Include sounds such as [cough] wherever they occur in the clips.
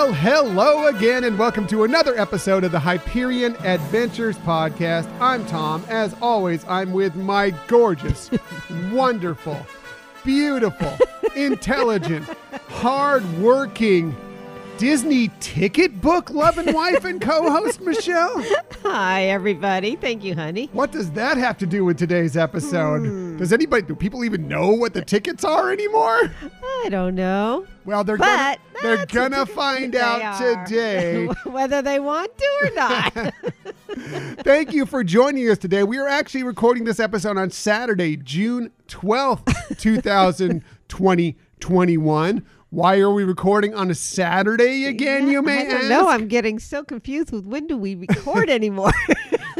Well, hello again, and welcome to another episode of the Hyperion Adventures Podcast. I'm Tom. As always, I'm with my gorgeous, [laughs] wonderful, beautiful, intelligent, hard-working Disney ticket book loving wife and co-host Michelle. [laughs] Hi, everybody. Thank you, honey. What does that have to do with today's episode? Hmm. Does anybody, do people even know what the tickets are anymore? I don't know. Well, they're gonna, they're gonna find out are. today. [laughs] Whether they want to or not. [laughs] [laughs] Thank you for joining us today. We are actually recording this episode on Saturday, June 12th, 2021. Why are we recording on a Saturday again, you may I don't ask? know. I'm getting so confused with when do we record anymore?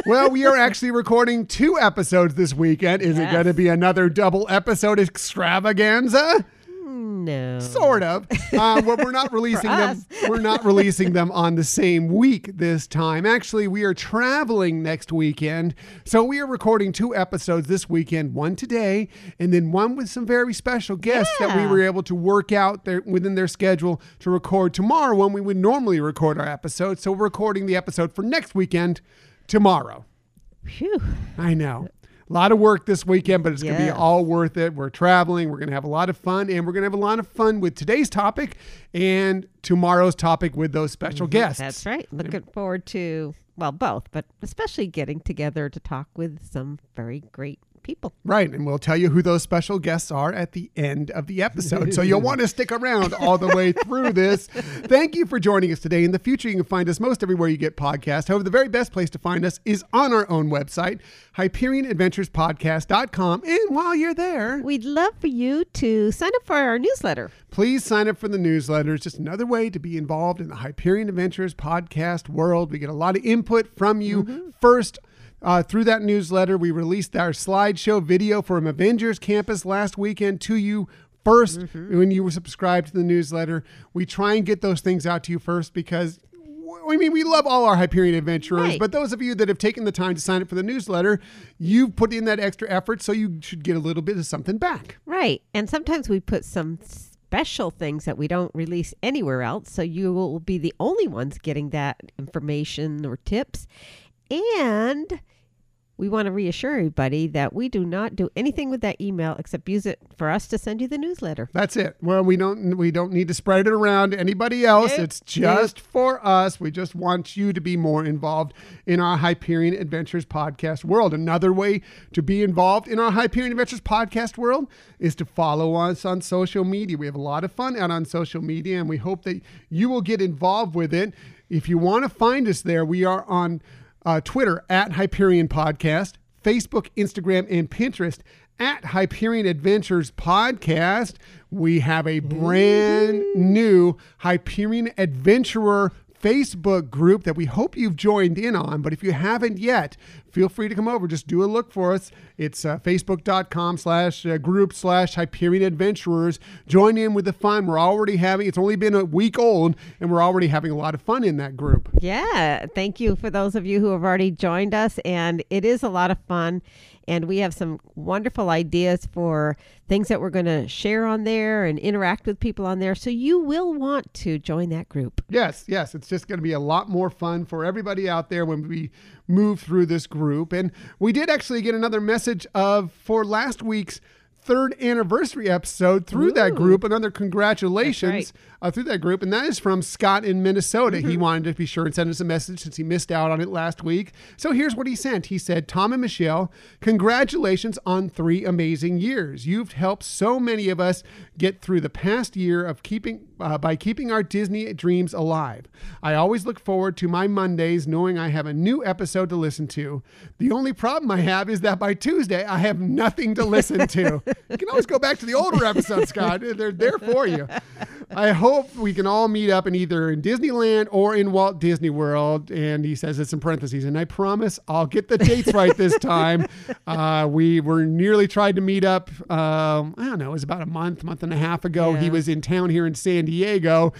Well, we are actually recording two episodes this weekend. Is it going to be another double episode extravaganza? no. Sort of. Uh, well, we're not [laughs] releasing them. We're not releasing them on the same week this time. Actually, we are traveling next weekend, so we are recording two episodes this weekend. One today, and then one with some very special guests that we were able to work out their, within their schedule to record tomorrow when we would normally record our episode. So we're recording the episode for next weekend tomorrow. Phew. I know. A lot of work this weekend, but it's going to be all worth it. We're traveling. We're going to have a lot of fun, and we're going to have a lot of fun with today's topic and tomorrow's topic with those special guests. Mm-hmm. That's right. Looking forward to, well, both, but especially getting together to talk with some very great people. Right. And we'll tell you who those special guests are at the end of the episode. so you'll want to [laughs] stick around all the way through this. Thank you for joining us today. In the future, you can find us most everywhere you get podcasts. However, the very best place to find us is on our own website, HyperionAdventuresPodcast.com. And while you're there, We'd love for you to sign up for our newsletter. Please sign up for the newsletter. It's just another way to be involved in the Hyperion Adventures podcast world. We get a lot of input from you. Mm-hmm. First, uh, through that newsletter, we released our slideshow video from Avengers Campus last weekend to you first when you were subscribed to the newsletter. We try and get those things out to you first because. I mean, we love all our Hyperion adventurers, Right. but those of you that have taken the time to sign up for the newsletter, you've put in that extra effort, so you should get a little bit of something back. Right. And sometimes we put some special things that we don't release anywhere else. So you will be the only ones getting that information or tips. And we want to reassure everybody that we do not do anything with that email except use it for us to send you the newsletter. That's it. Well, we don't we don't need to spread it around to anybody else. Nope. It's just for us. We just want you to be more involved in our Hyperion Adventures podcast world. Another way to be involved in our Hyperion Adventures podcast world is to follow us on social media. We have a lot of fun out on social media and we hope that you will get involved with it. If you want to find us there, we are on uh, Twitter at Hyperion Podcast, Facebook, Instagram, and Pinterest at Hyperion Adventures Podcast. We have a brand new Hyperion Adventurer Facebook group that we hope you've joined in on. But if you haven't yet, feel free to come over. Just do a look for us. It's uh, facebook.com slash uh, group slash Hyperion Adventurers. Join in with the fun. We're already having, it's only been a week old, and we're already having a lot of fun in that group. Yeah. Thank you for those of you who have already joined us. And it is a lot of fun. And we have some wonderful ideas for things that we're going to share on there and interact with people on there. So you will want to join that group. Yes, yes. It's just going to be a lot more fun for everybody out there when we move through this group. And we did actually get another message of for last week's third anniversary episode through that group. Another congratulations That's uh, through that group. And that is from Scott in Minnesota. He wanted to be sure and send us a message since he missed out on it last week. So here's what he sent. He said, Tom and Michelle, congratulations on three amazing years. You've helped so many of us get through the past year of keeping uh, by keeping our Disney dreams alive. I always look forward to my Mondays knowing I have a new episode to listen to. The only problem I have is that by Tuesday I have nothing to listen to. [laughs] you can always go back to the older episodes, Scott. They're there for you. I hope we can all meet up in either in Disneyland or in Walt Disney World. And he says it's in parentheses. And I promise I'll get the dates right this [laughs] time. Uh, we were nearly tried to meet up. Um, I don't know. It was about a month, month and a half ago. He was in town here in San Diego.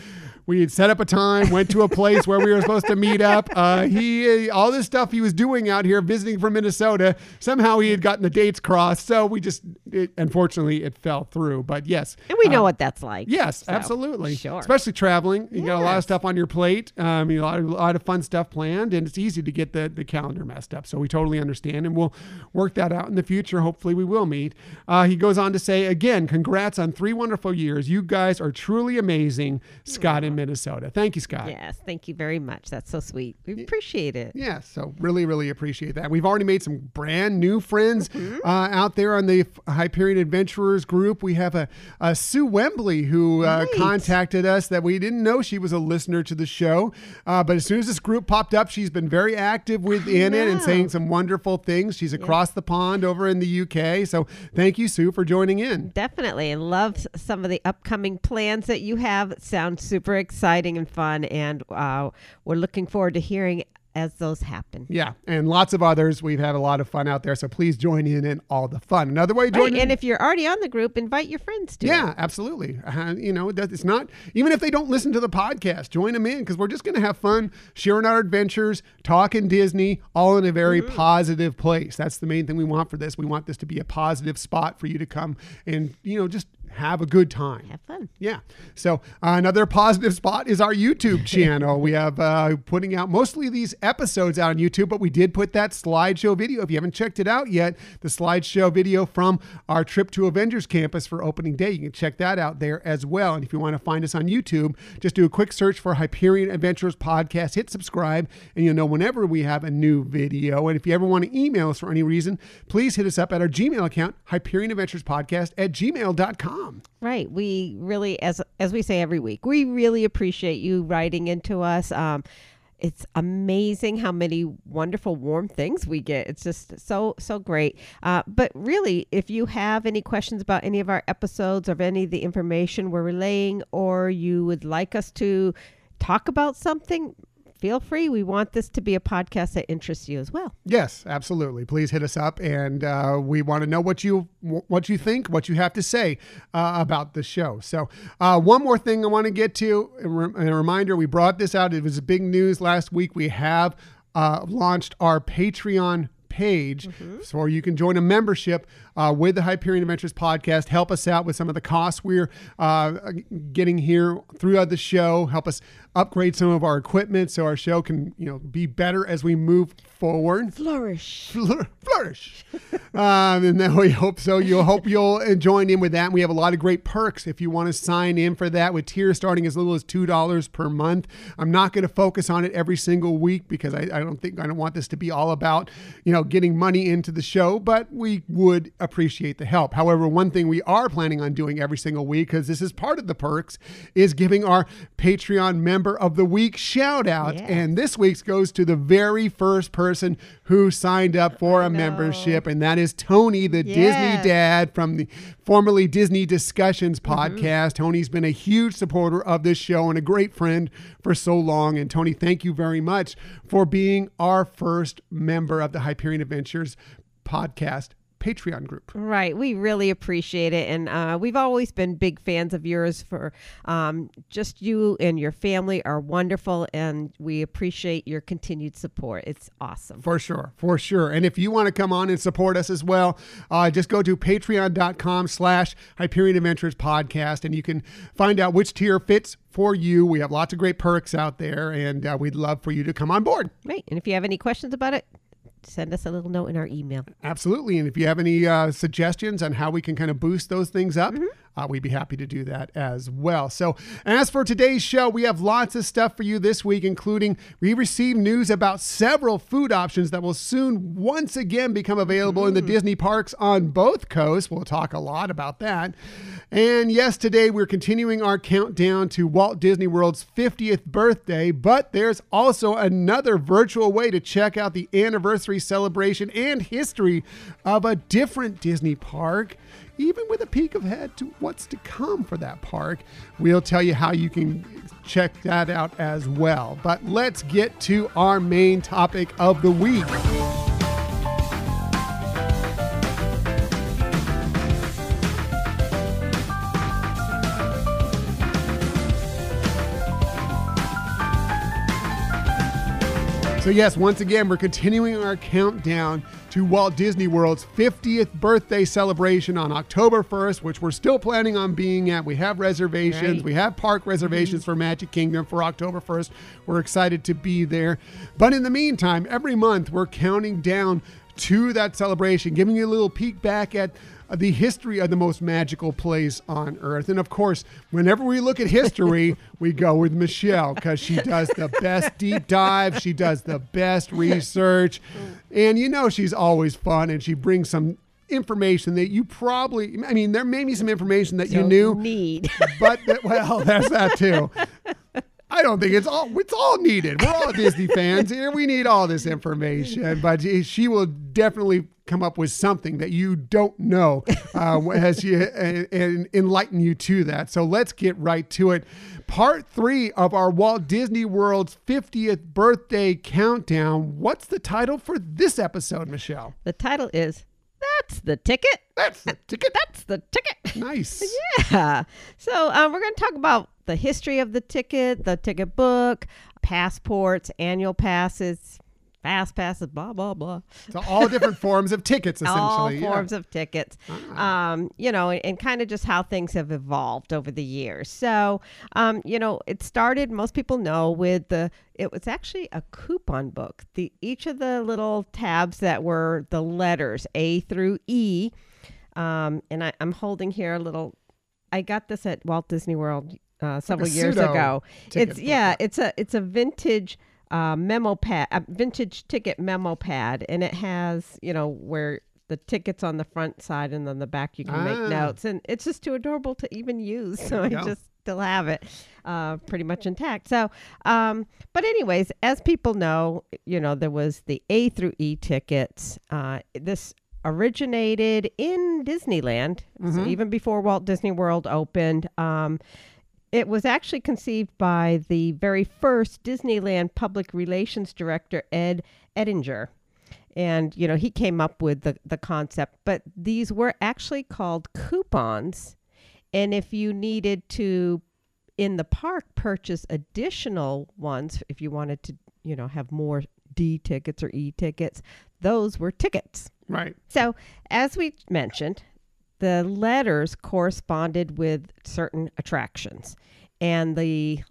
We had set up a time, went to a place where we were supposed to meet up. Uh, he, all this stuff he was doing out here, visiting from Minnesota, somehow he had gotten the dates crossed. So we just, it, unfortunately, it fell through. But yes, And we know uh, what that's like. Yes, So, absolutely. Sure. Especially traveling, you got a lot of stuff on your plate. Um, you know, a lot, of, a lot of fun stuff planned, and it's easy to get the, the calendar messed up. So we totally understand, and we'll work that out in the future. Hopefully, we will meet. Uh, he goes on to say again, congrats on three wonderful years. You guys are truly amazing, Scott in Minnesota. Thank you, Scott. Yes, thank you very much. That's so sweet. We appreciate it. Yeah, so really, really appreciate that. We've already made some brand new friends Mm-hmm. uh, out there on the Hyperion Adventurers group. We have a, a Sue Wembley who uh, contacted us that we didn't know she was a listener to the show. Uh, but as soon as this group popped up, she's been very active within it and saying some wonderful things. She's across the pond over in the UK. So thank you, Sue, for joining in. Definitely, and love some of the upcoming plans that you have. Sounds super exciting and fun, and uh, we're looking forward to hearing as those happen. Yeah, and lots of others. We've had a lot of fun out there. So please join in in all the fun. Another way join Right, in. and if you're already on the group, invite your friends to. it. Yeah, absolutely. Uh, you know, it's not even if they don't listen to the podcast, join them in because we're just going to have fun sharing our adventures, talking Disney, all in a very Mm-hmm. positive place. That's the main thing we want for this. We want this to be a positive spot for you to come and you know just have a good time. Have fun. Yeah. So uh, another positive spot is our YouTube [laughs] channel. we have uh, putting out mostly these episodes out on YouTube, but we did put that slideshow video. If you haven't checked it out yet, the slideshow video from our trip to Avengers Campus for opening day, you can check that out there as well. And if you want to find us on YouTube, just do a quick search for Hyperion Adventures Podcast, hit subscribe, and you'll know whenever we have a new video. And if you ever want to email us for any reason, please hit us up at our Gmail account, Hyperion Adventures Podcast at gmail.com. Right. We really, as as we say every week, we really appreciate you writing into us. Um, it's amazing how many wonderful warm things we get. It's just so so great. Uh, but really, if you have any questions about any of our episodes or any of the information we're relaying, or you would like us to talk about something, feel free. We want this to be a podcast that interests you as well. Yes, absolutely. Please hit us up, and uh, we want to know what you what you think, what you have to say uh, about the show. So, uh, one more thing I want to get to, a, re- a reminder: we brought this out. It was big news last week. We have uh, launched our Patreon page so you can join a membership uh, with the Hyperion Adventures podcast. Help us out with some of the costs we're uh, getting here throughout the show. Help us upgrade some of our equipment so our show can you know be better as we move forward. Flourish. Flour- Flourish, um, and then we hope so. You'll hope you'll join in with that. And we have a lot of great perks if you want to sign in for that. With tiers starting as little as two dollars per month. I'm not going to focus on it every single week because I, I don't think I don't want this to be all about you know getting money into the show, but we would appreciate the help. However, one thing we are planning on doing every single week because this is part of the perks is giving our Patreon member of the week shout out, Yes. and this week's goes to the very first person who signed up for a membership, and that is Tony, the Disney dad from the formerly Disney Discussions Mm-hmm. podcast. Tony's been a huge supporter of this show and a great friend for so long. And Tony, thank you very much for being our first member of the Hyperion Adventures podcast Patreon group. Right. We really appreciate it. And uh, we've always been big fans of yours for um, just you and your family are wonderful. And we appreciate your continued support. It's awesome. For sure, for sure. And if you want to come on and support us as well, uh, just go to patreon.com slash Hyperion Adventures podcast and you can find out which tier fits for you. We have lots of great perks out there and uh, we'd love for you to come on board. Right. And if you have any questions about it, send us a little note in our email. Absolutely. And if you have any uh, suggestions on how we can kind of boost those things up, uh, we'd be happy to do that as well. So, as for today's show, we have lots of stuff for you this week, including we received news about several food options that will soon once again become available in the Disney parks on both coasts. We'll talk a lot about that. And yes, today we're continuing our countdown to Walt Disney World's 50th birthday, but there's also another virtual way to check out the anniversary celebration and history of a different Disney park even with a peek ahead to what's to come for that park. We'll tell you how you can check that out as well. But let's get to our main topic of the week. So, yes, once again, we're continuing our countdown to Walt Disney World's 50th birthday celebration on October 1st, which we're still planning on being at. We have reservations, Right. we have park reservations for Magic Kingdom for October 1st. We're excited to be there. But in the meantime, every month we're counting down to that celebration, giving you a little peek back at Uh, the history of the most magical place on earth. And of course, whenever we look at history, [laughs] we go with Michelle because she does the best deep dive, she does the best research, and you know she's always fun and she brings some information that you probably I mean there may be some information that you Don't knew need. but that, well, there's that too. [laughs] I don't think it's all it's all needed. We're all Disney [laughs] fans here. We need all this information, but she will definitely come up with something that you don't know uh, as you and, and enlighten you to that. So let's get right to it. Part three of our Walt Disney World's 50th birthday countdown. What's the title for this episode, Michelle? the title is That's the Ticket. That's the ticket. That's the ticket. Nice. [laughs] Yeah. So um, we're going to talk about the history of the ticket, the ticket book, passports, annual passes, fast passes, blah blah blah. So all different [laughs] forms of tickets, essentially. All yeah. forms of tickets, um, you know, and, and kind of just how things have evolved over the years. So, um, you know, it started. Most people know with the. It was actually a coupon book. The each of the little tabs that were the letters A through E, um, and I, I'm holding here a little. I got this at Walt Disney World uh, several years ago. It's yeah, yeah. it's a it's a vintage uh, memo pad, a vintage ticket memo pad, and it has you know where the tickets on the front side and on the back you can Ah. make notes, and it's just too adorable to even use. [laughs] So I go. just still have it uh, pretty much intact. So, um, but anyways, as people know, you know there was the A through E tickets. Uh, this originated in Disneyland, so even before Walt Disney World opened. Um, it was actually conceived by the very first Disneyland public relations director, Ed Ettinger. And, you know, he came up with the, the concept, but these were actually called coupons. And if you needed to, in the park, purchase additional ones, if you wanted to, you know, have more D tickets or E tickets, those were tickets. Right. So, as we mentioned, the letters corresponded with certain attractions. And the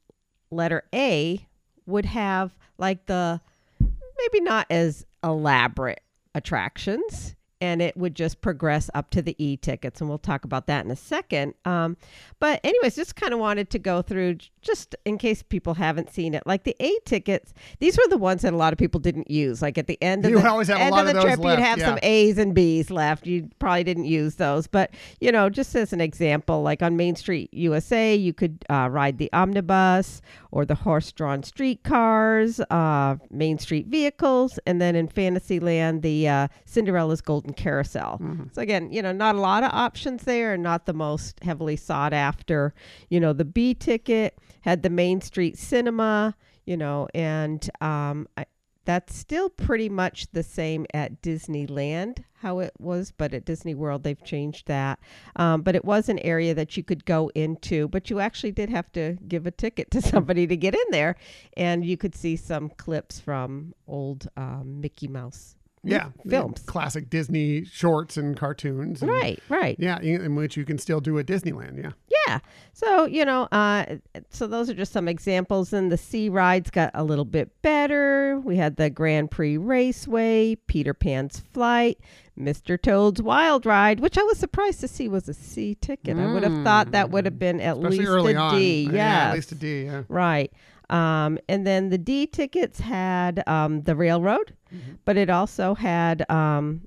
letter A would have like the maybe not as elaborate attractions. And it would just progress up to the E tickets. And we'll talk about that in a second. Um, but, anyways, just kind of wanted to go through just in case people haven't seen it. Like the A tickets, these were the ones that a lot of people didn't use. Like at the end of You the, always have a end lot of of the those trip, left, you'd have yeah. some A's and B's left. You probably didn't use those, but you know, just as an example, like on Main Street USA, you could uh, ride the omnibus or the horse-drawn streetcars, uh, Main Street vehicles, and then in Fantasyland, the uh, Cinderella's Golden Carousel. Mm-hmm. So again, you know, not a lot of options there, and not the most heavily sought after. You know, the B ticket had the Main Street Cinema. You know, and um, I, that's still pretty much the same at Disneyland, how it was, but at Disney World, they've changed that. Um, but it was an area that you could go into, but you actually did have to give a ticket to [laughs] somebody to get in there. And you could see some clips from old um, Mickey Mouse Yeah. films. Classic Disney shorts and cartoons. and- Right, right. Yeah, in which you can still do at Disneyland. Yeah. Yeah. So, you know, uh, so those are just some examples. And the C rides got a little bit better. We had the Grand Prix Raceway, Peter Pan's Flight, Mr. Toad's Wild Ride, which I was surprised to see was a C ticket. I would have thought that would have been at Especially least a on. D. Yeah, yes. at least a D. Yeah. Right. Um, and then the D tickets had um, the railroad, Mm-hmm. but it also had um,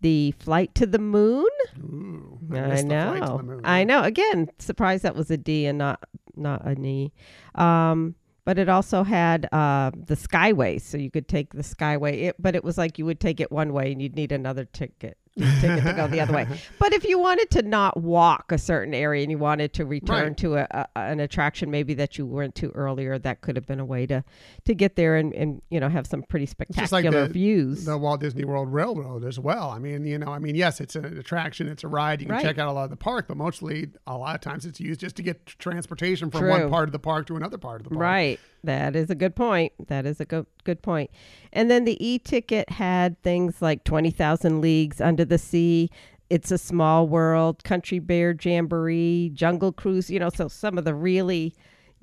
the flight to the moon. Ooh, I, the to know. the moon. I know. Again, surprised that was a D and not not an E. Um, but it also had uh, the Skyway, so you could take the Skyway. It, but it was like you would take it one way and you'd need another ticket ticket to go the other way. [laughs] But if you wanted to not walk a certain area and you wanted to return Right. to a, a, an attraction maybe that you weren't to earlier, that could have been a way to to get there and, and you know have some pretty just like spectacular the- views. the Walt Disney World Railroad as well. I mean, you know, I mean, yes, it's an attraction, it's a ride. You can Right. check out a lot of the park, but mostly, a lot of times, it's used just to get transportation from True. one part of the park to another part of the park. Right. That is a good point. That is a good good point. And then the e-ticket had things like 20,000 leagues under the sea, It's a Small World, Country Bear Jamboree, Jungle Cruise, you know, so some of the really,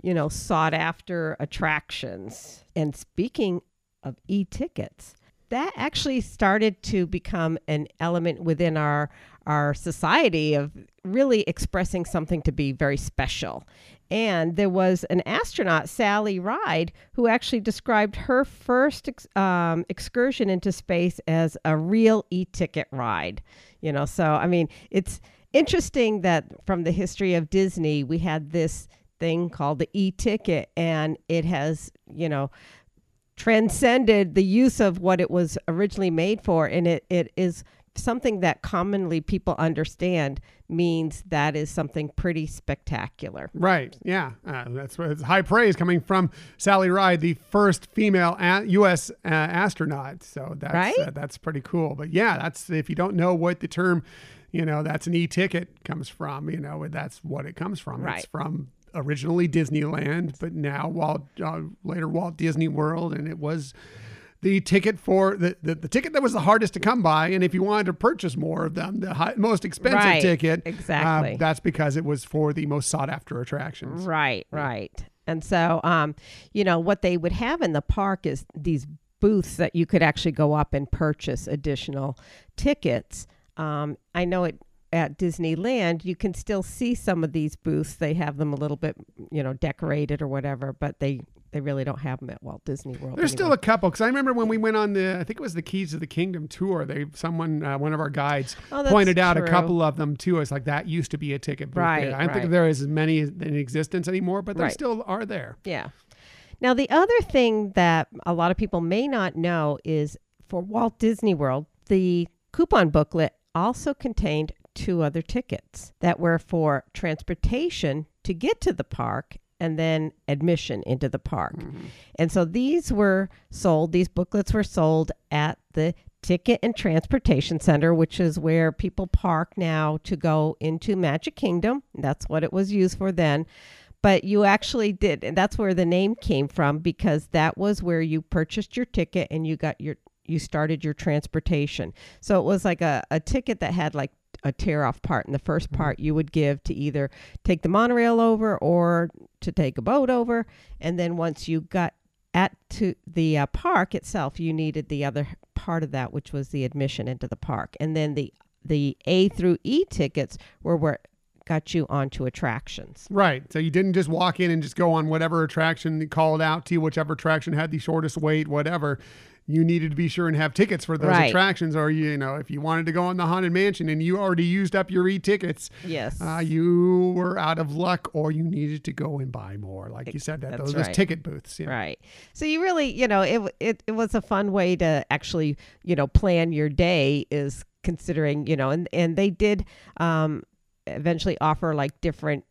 you know, sought after attractions. And speaking of e-tickets, that actually started to become an element within our our society of really expressing something to be very special. And there was an astronaut, Sally Ride, who actually described her first ex- um, excursion into space as a real e-ticket ride. You know, so I mean, it's interesting that from the history of Disney, we had this thing called the e-ticket, and it has, you know, transcended the use of what it was originally made for and it, it is something that commonly people understand means that is something pretty spectacular Right. Yeah. Uh, that's what it's high praise coming from Sally Ride, the first female a- U.S. Uh, astronaut. So that's Right? uh, that's pretty cool. But yeah, that's if you don't know what the term, you know, that's an e-ticket comes from. You know, that's what it comes from. Right. It's from originally Disneyland, but now Walt uh, later Walt Disney World, and it was. The ticket for the, the, the ticket that was the hardest to come by, and if you wanted to purchase more of them, the high, most expensive Right, ticket, uh, exactly. that's because it was for the most sought after attractions. right right and so um you know what they would have in the park is these booths that you could actually go up and purchase additional tickets um i know it at Disneyland, you can still see some of these booths. They have them a little bit, you know, decorated or whatever, but they they really don't have them at Walt Disney World. There's still a couple because I remember when we went on the I think it was the Keys of the Kingdom tour. They someone uh, one of our guides Oh, pointed out a couple of them too. It's like that used to be a ticket booth. Right, there. I don't think there is as many in existence anymore, but they Right. still are there. Yeah. Now, the other thing that a lot of people may not know is for Walt Disney World, the coupon booklet also contained two other tickets that were for transportation to get to the park and then admission into the park. Mm-hmm. And so these were sold, these booklets were sold at the Ticket and Transportation Center, which is where people park now to go into Magic Kingdom. That's what it was used for then. But you actually did and that's where the name came from because that was where you purchased your ticket and you got your you started your transportation. So it was like a, a ticket that had like a tear off part. And the first mm-hmm. part you would give to either take the monorail over or to take a boat over and then once you got at to the uh, park itself you needed the other part of that which was the admission into the park and then the the a through e tickets were where got you onto attractions Right. So you didn't just walk in and just go on whatever attraction called out to you, whichever attraction had the shortest wait, whatever. You needed to be sure and have tickets for those Right. attractions, or you know, if you wanted to go on the haunted mansion and you already used up your e-tickets, Yes. uh, you were out of luck, or you needed to go and buy more, like you said, that those right. ticket booths. Yeah. Right. So you really, you know, it, it it was a fun way to actually, you know, plan your day is considering, you know, and and they did um eventually offer like different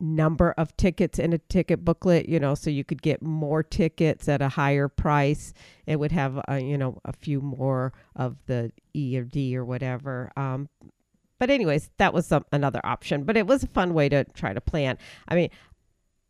number of tickets in a ticket booklet, you know, so you could get more tickets at a higher price. It would have, a, you know, a few more of the E or D or whatever. Um, but anyways, that was some, another option. But it was a fun way to try to plan. I mean,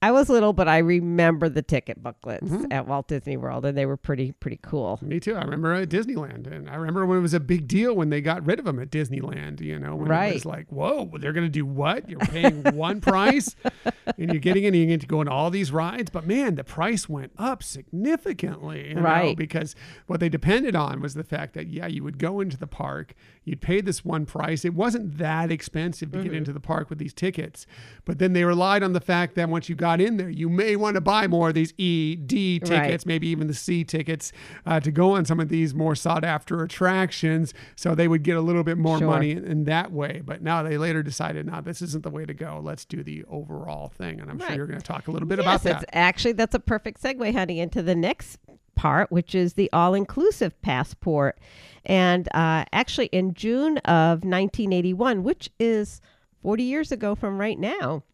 I was little, but I remember the ticket booklets Mm-hmm. at Walt Disney World, and they were pretty pretty cool. Me too. I remember at Disneyland, and I remember when it was a big deal when they got rid of them at Disneyland. You know, when it Right. was like, "Whoa, they're going to do what? You're paying one price, [laughs] and you're getting in, and you get to go on all these rides." But man, the price went up significantly, you know, Right. because what they depended on was the fact that yeah, you would go into the park, you'd pay this one price. It wasn't that expensive to get into the park with these tickets, but then they relied on the fact that once you got in there, you may want to buy more of these E, D Right. tickets maybe even the C tickets uh, to go on some of these more sought after attractions. So they would get a little bit more Sure. money in, in that way. But now they later decided, no, this isn't the way to go. Let's do the overall thing. And I'm sure you're going to talk a little bit yes, about that. actually that's a perfect segue, honey, into the next part, which is the all inclusive passport. And uh, actually, in June of 1981, which is 40 years ago from right now,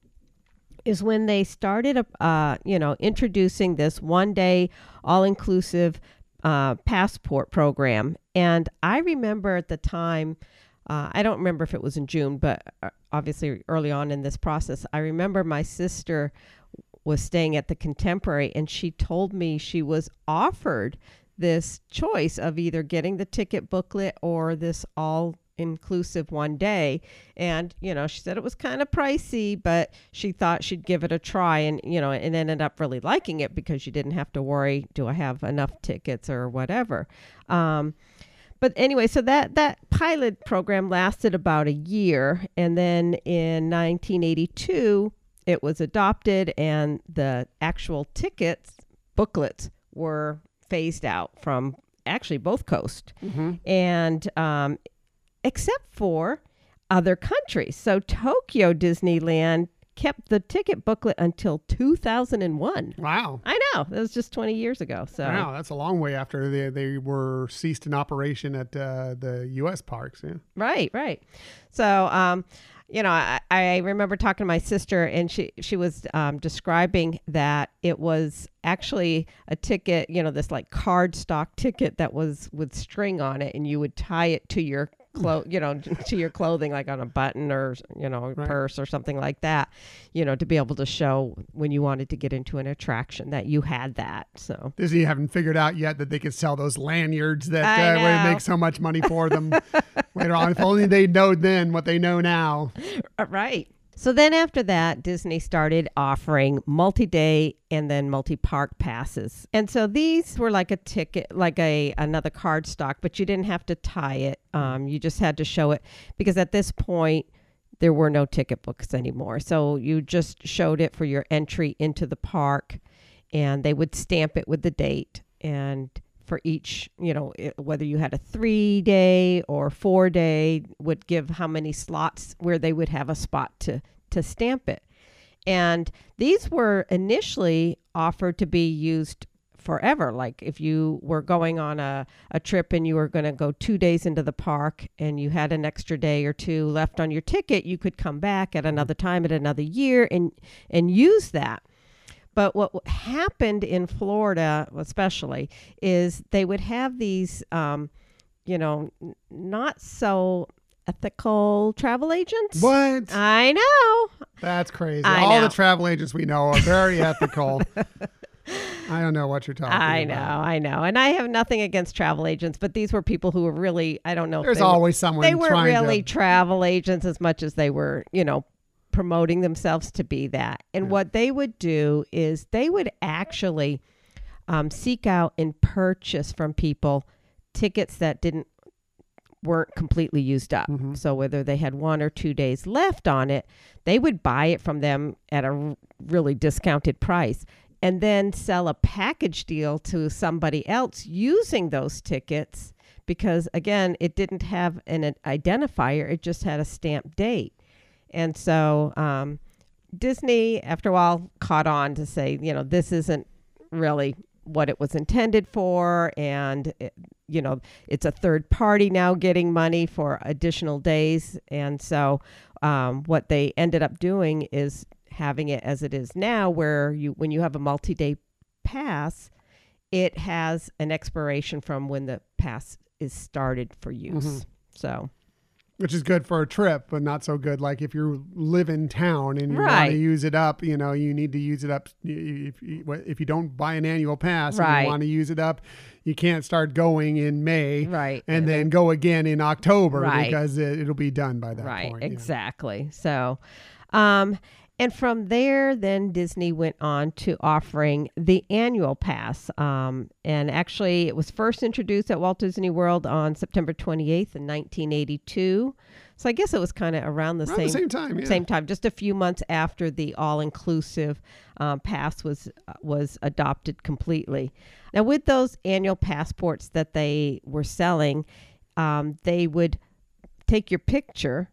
is when they started, uh, you know, introducing this one day all inclusive uh, passport program. And I remember at the time, uh, I don't remember if it was in June, but uh, obviously early on in this process, I remember my sister was staying at the Contemporary and she told me she was offered this choice of either getting the ticket booklet or this all inclusive one day. And you know she said it was kind of pricey but she thought she'd give it a try and you know and ended up really liking it because you didn't have to worry do i have enough tickets or whatever? Um, but anyway so that that pilot program lasted about a year and then in 1982 it was adopted and the actual tickets booklets were phased out from actually both coasts Mm-hmm. and um, except for other countries. So Tokyo Disneyland kept the ticket booklet until 2001. Wow. I know that was just 20 years ago. So Wow, that's a long way after they, they were ceased in operation at uh, the U.S. parks. Yeah. right, right. So um, you know, I, I remember talking to my sister, and she she was um, describing that it was actually a ticket, you know, this like card stock ticket that was with string on it, and you would tie it to your clo- [laughs] you know, to your clothing, like on a button or you know, Right. purse or something like that, you know, to be able to show when you wanted to get into an attraction that you had that. So Disney haven't figured out yet that they could sell those lanyards that uh, would make so much money for them [laughs] later on. If only they know then what they know now. Uh, Right. So then after that, Disney started offering multi-day and then multi-park passes. And so these were like a ticket, like a another card stock, but you didn't have to tie it. Um, you just had to show it because at this point there were no ticket books anymore. So you just showed it for your entry into the park and they would stamp it with the date and for each, you know, i- whether you had a three day or four day, would give how many slots where they would have a spot to to stamp it. And these were initially offered to be used forever. Like if you were going on a, a trip and you were going to go two days into the park and you had an extra day or two left on your ticket, you could come back at another time at another year and and use that. But what happened in Florida, especially, is they would have these, um, you know, not so ethical travel agents. What? I know. That's crazy. I All know. the travel agents we know are very [laughs] ethical. I don't know what you're talking I know, about. I know. And I have nothing against travel agents, but these were people who were really, I don't know. There's they were- always someone they weren't really to. travel agents as much as they were, you know, promoting themselves to be that. And Yeah. what they would do is they would actually um, seek out and purchase from people tickets that didn't weren't completely used up. Mhm. So whether they had one or two days left on it, they would buy it from them at a really discounted price and then sell a package deal to somebody else using those tickets because again, it didn't have an, an identifier, it just had a stamp date. And so um, Disney, after a while, caught on to say, you know, this isn't really what it was intended for. And, it, you know, it's a third party now getting money for additional days. And so um, what they ended up doing is having it as it is now, where you, when you have a multi day pass, it has an expiration from when the pass is started for use. Mhm. So, which is good for a trip, but not so good. Like if you live in town and you want to use it up, you know, you need to use it up. If you, if you don't buy an annual pass and you want to use it up, you can't start going in May right. and then go again in October Right. because it, it'll be done by that right point. yeah. exactly so um and from there then disney went on to offering the annual pass um, and actually it was first introduced at walt disney world on september 28th in 1982 so i guess it was kind of around the Around same the same time, yeah. same time, just a few months after the all-inclusive um, pass was was adopted completely. Now, with those annual passports that they were selling, um, they would take your picture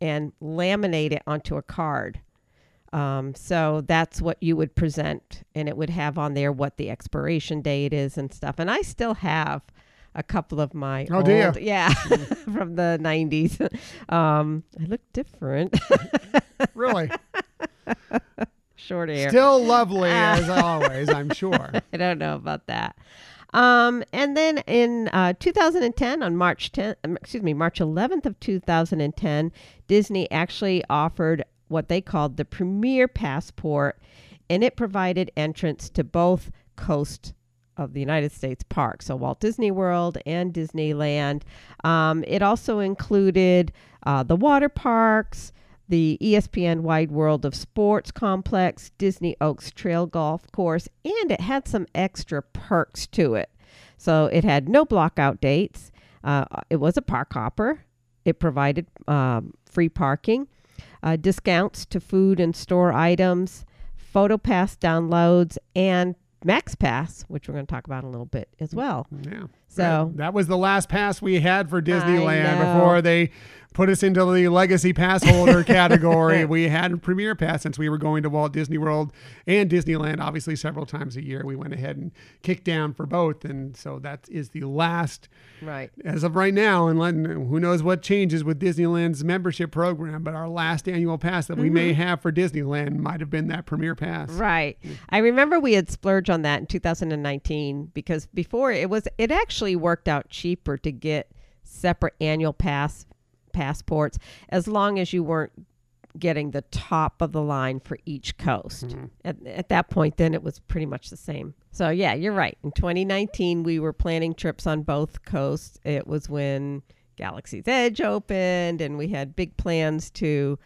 and laminate it onto a card. Um, so that's what you would present, and it would have on there what the expiration date is and stuff. And I still have a couple of my Oh, old, you? yeah, [laughs] from the '90s. Um, I look different, Really, [laughs] short hair. still lovely as always. I'm sure. [laughs] I don't know about that. Um, and then in uh, 2010, on March 10th, um, excuse me, March 11th of 2010, Disney actually offered what they called the Premier Passport, and it provided entrance to both coast of the United States parks, so Walt Disney World and Disneyland. Um, it also included uh, the water parks, the ESPN Wide World of Sports Complex, Disney Oaks Trail Golf Course, and it had some extra perks to it. So it had no blockout dates. Uh, it was a park hopper. It provided um, free parking, uh, discounts to food and store items, PhotoPass downloads, and MaxPass, which we're going to talk about in a little bit as well. Yeah. So- Right. that was the last pass we had for Disneyland before they put us into the legacy pass holder [laughs] category. we had a Premier Pass since we were going to Walt Disney World and Disneyland, obviously several times a year. We went ahead and kicked down for both, and so that is the last Right. as of right now. And who knows what changes with Disneyland's membership program? But our last annual pass that we may have for Disneyland might have been that Premier Pass. Mm-hmm. Right. I remember we had splurged on that in 2019 because before it was it actually worked out cheaper to get separate annual pass passports as long as you weren't getting the top of the line for each coast. Mm-hmm. At, at that point then it was pretty much the same. So yeah, you're right. In 2019 we were planning trips on both coasts. It was when Galaxy's Edge opened and we had big plans to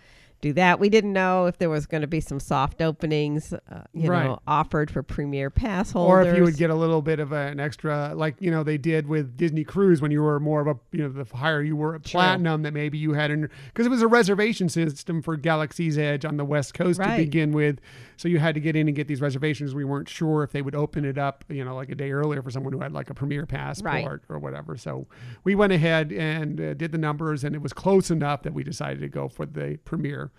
do that. We didn't know if there was going to be some soft openings, uh, you Right. know, offered for premier pass holders. Or if you would get a little bit of an extra, like you know they did with Disney Cruise when you were more of a, you know, the higher you were at platinum, that maybe you had in because it was a reservation system for Galaxy's Edge on the West Coast Right. to begin with, so you had to get in and get these reservations. We weren't sure if they would open it up, you know, like a day earlier for someone who had like a Premier passport or whatever. So we went ahead and uh, did the numbers, and it was close enough that we decided to go for the Premier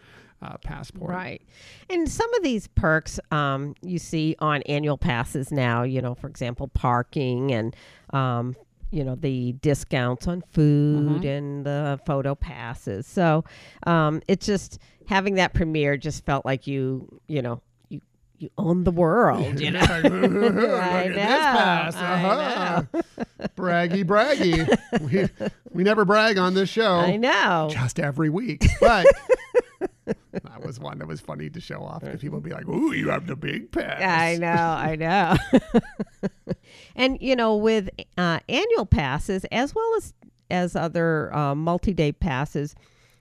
uh, passport. Right. And some of these perks um, you see on annual passes now, you know, for example, parking and, um, you know, the discounts on food Mm-hmm. and the photo passes. So um, it's just having that premiere just felt like you, you know, you, you own the world, you know. [laughs] Look at I this know, pass. I Uh-huh. [laughs] braggy, braggy. We, we never brag on this show. I know. Just every week. But that was one that was funny to show off because people would be like, ooh, you have the big pass. I know, I know. [laughs] and you know, with uh, annual passes as well as as other uh, multi-day passes,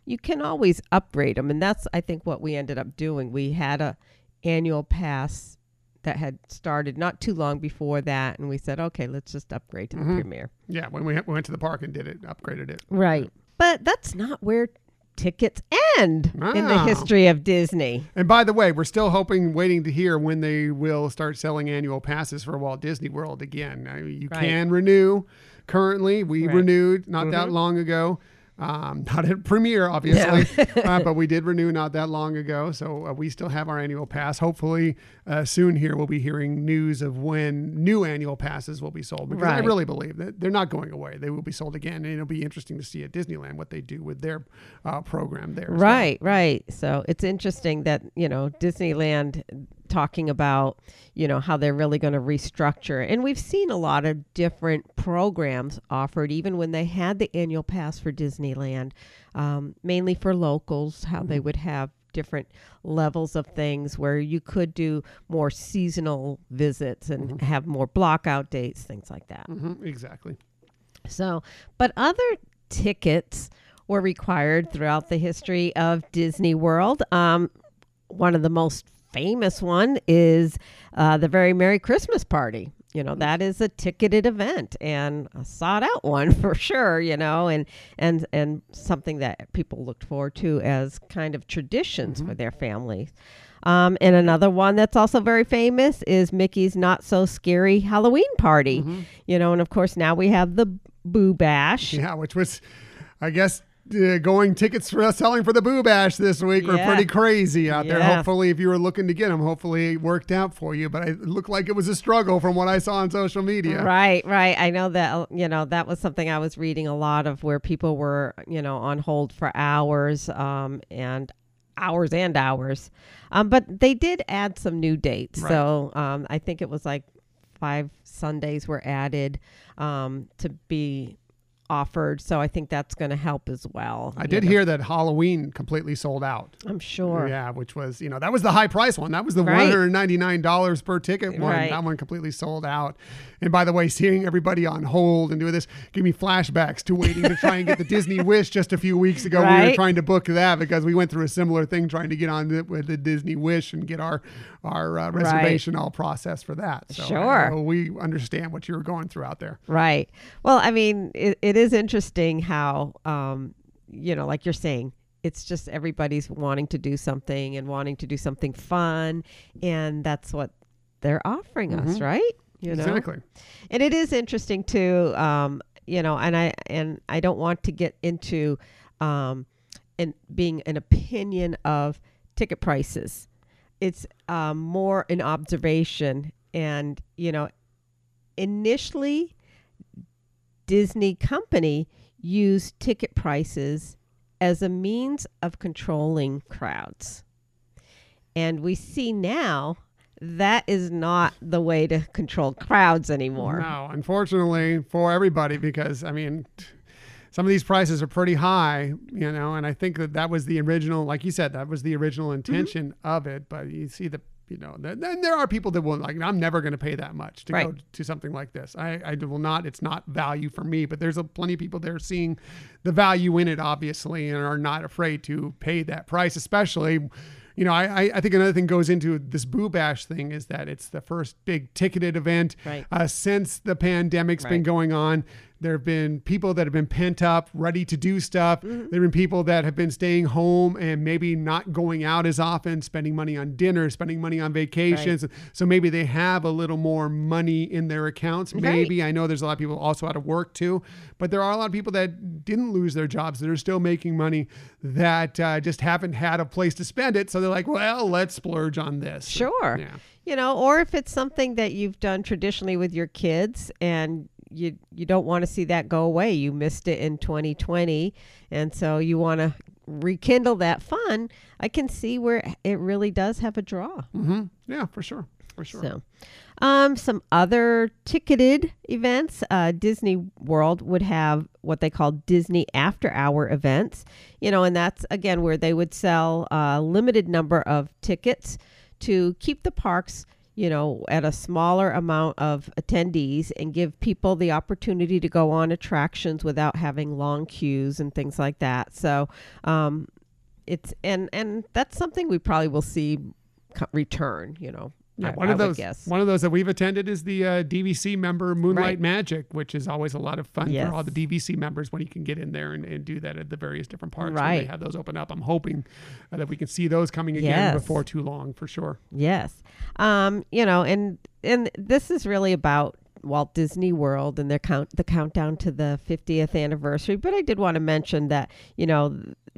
you can always upgrade them, and that's I think what we ended up doing. We had a annual pass that had started not too long before that, and we said, okay, let's just upgrade to the premiere." Yeah, when we went to the park and did it, upgraded it. Right, but that's not where tickets end in the history of Disney. And by the way, we're still hoping, waiting to hear when they will start selling annual passes for Walt Disney World again. Now, you Right. can renew currently. We Right. Mm-hmm. renewed not that long ago. Um, [laughs] not at premiere, obviously, uh, [laughs] but we did renew not that long ago. So uh, we still have our annual pass. Hopefully, uh, soon here we'll be hearing news of when new annual passes will be sold. Because I really believe that they're not going away. They will be sold again, and it'll be interesting to see at Disneyland what they do with their uh, program there. as well. Right, right. So it's interesting that, you know, Disneyland talking about, you know, how they're really going to restructure. And we've seen a lot of different programs offered, even when they had the annual pass for Disneyland, um, mainly for locals, how they would have different levels of things where you could do more seasonal visits and have more block out dates, things like that. Mhm, exactly. So, but other tickets were required throughout the history of Disney World. Um, one of the most famous one is uh, the Very Merry Christmas Party. You know that is a ticketed event and a sought out one [laughs] for sure. You know, and and and something that people looked forward to as kind of traditions for their families. Um, and another one that's also very famous is Mickey's Not So Scary Halloween Party. You know, and of course now we have the Boo Bash. Yeah, which was, I guess, uh, going tickets for selling for the Boo Bash this week were Yeah. pretty crazy out there. Hopefully, if you were looking to get them, hopefully it worked out for you. But it looked like it was a struggle from what I saw on social media. Right, right. I know that you know that was something I was reading a lot of where people were you know on hold for hours um, and hours and hours, um, but they did add some new dates. Right. So um, I think it was like five Sundays were added um, to be offered. So I think that's going to help as well. I did know. hear that Halloween completely sold out. I'm sure. Yeah, which was you know that was the high price one. That was the Right. one hundred ninety nine dollars per ticket one. Right. That one completely sold out. And by the way, seeing everybody on hold and doing this gave me flashbacks to waiting to try and get the Disney [laughs] Wish just a few weeks ago. We were trying to book that because we went through a similar thing trying to get on the, with the Disney Wish and get our our uh, reservation all processed for that. So, Sure. uh, we understand what you were going through out there. Right. Well, I mean, it, it is interesting how, um, you know, like you're saying, it's just everybody's wanting to do something and wanting to do something fun. And that's what they're offering us, right? You know? Exactly. And it is interesting too, um, you know, and I and I don't want to get into um, and being an opinion of ticket prices. It's um, more an observation, and you know, initially, Disney company used ticket prices as a means of controlling crowds, and we see now that is not the way to control crowds anymore. No, unfortunately for everybody, because I mean, t- some of these prices are pretty high, you know, and I think that that was the original, like you said, that was the original mm-hmm. intention of it. But you see the, you know, th- then there are people that will like, I'm never going to pay that much to go to something like this. I, I will not. It's not value for me. But there's a plenty of people there seeing the value in it, obviously, and are not afraid to pay that price, especially. You know, I, I- think another thing goes into this Boo Bash thing is that it's the first big ticketed event Right. uh, since the pandemic's been going on. There have been people that have been pent up, ready to do stuff. Mm-hmm. There have been people that have been staying home and maybe not going out as often, spending money on dinner, spending money on vacations. So maybe they have a little more money in their accounts. Maybe I know there's a lot of people also out of work too, but there are a lot of people that didn't lose their jobs that are still making money that uh, just haven't had a place to spend it. So they're like, well, let's splurge on this. Sure. Yeah. You know, or if it's something that you've done traditionally with your kids and you you don't want to see that go away. You missed it in 2020 and so you want to rekindle that fun. I can see where it really does have a draw. hmm Yeah, for sure. For sure. So, um, some other ticketed events. Uh, Disney World would have what they call Disney After Hour events. You know, and that's again where they would sell a limited number of tickets to keep the parks. You know, at a smaller amount of attendees and give people the opportunity to go on attractions without having long queues and things like that. So, um, it's and and that's something we probably will see return. You know, Yeah, I- one I of those guess. one of those that we've attended is the uh, DVC member Moonlight Right. Magic, which is always a lot of fun Yes. for all the DVC members when you can get in there and, and do that at the various different parks. Right. they have those open up. I'm hoping uh, that we can see those coming again Yes. before too long for sure. Yes. Um, you know, and and this is really about Walt Disney World and their count the countdown to the 50th anniversary, but I did want to mention that, you know,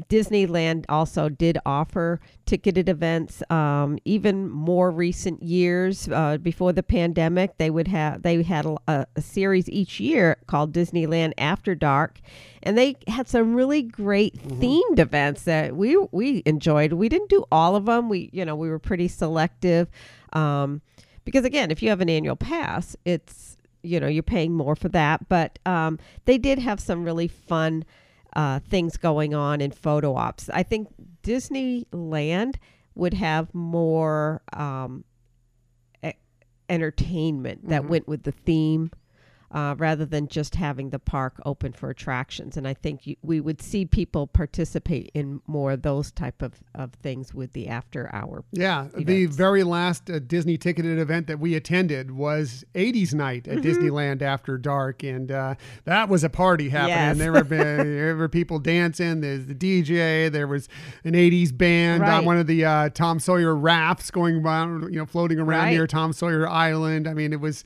Disneyland also did offer ticketed events um, even more recent years uh, before the pandemic. They would have they had a, a series each year called Disneyland After Dark and they had some really great themed events that we we enjoyed. We didn't do all of them we you know we were pretty selective um, because again if you have an annual pass it's you know you're paying more for that. But um, they did have some really fun uh, things going on in photo ops i think disneyland would have more um, e- entertainment that Mhm. went with the theme uh, rather than just having the park open for attractions. And I think you, we would see people participate in more of those type of, of things with the after hour. Yeah, the very last uh, Disney ticketed event that we attended was 80s night at Mm-hmm. Disneyland after dark, and uh, that was a party happening. Yes. There were [laughs] there were people dancing. There's the DJ. There was an 80s band on one of the uh, Tom Sawyer rafts going around, you know, floating around Right. near Tom Sawyer Island. I mean, it was.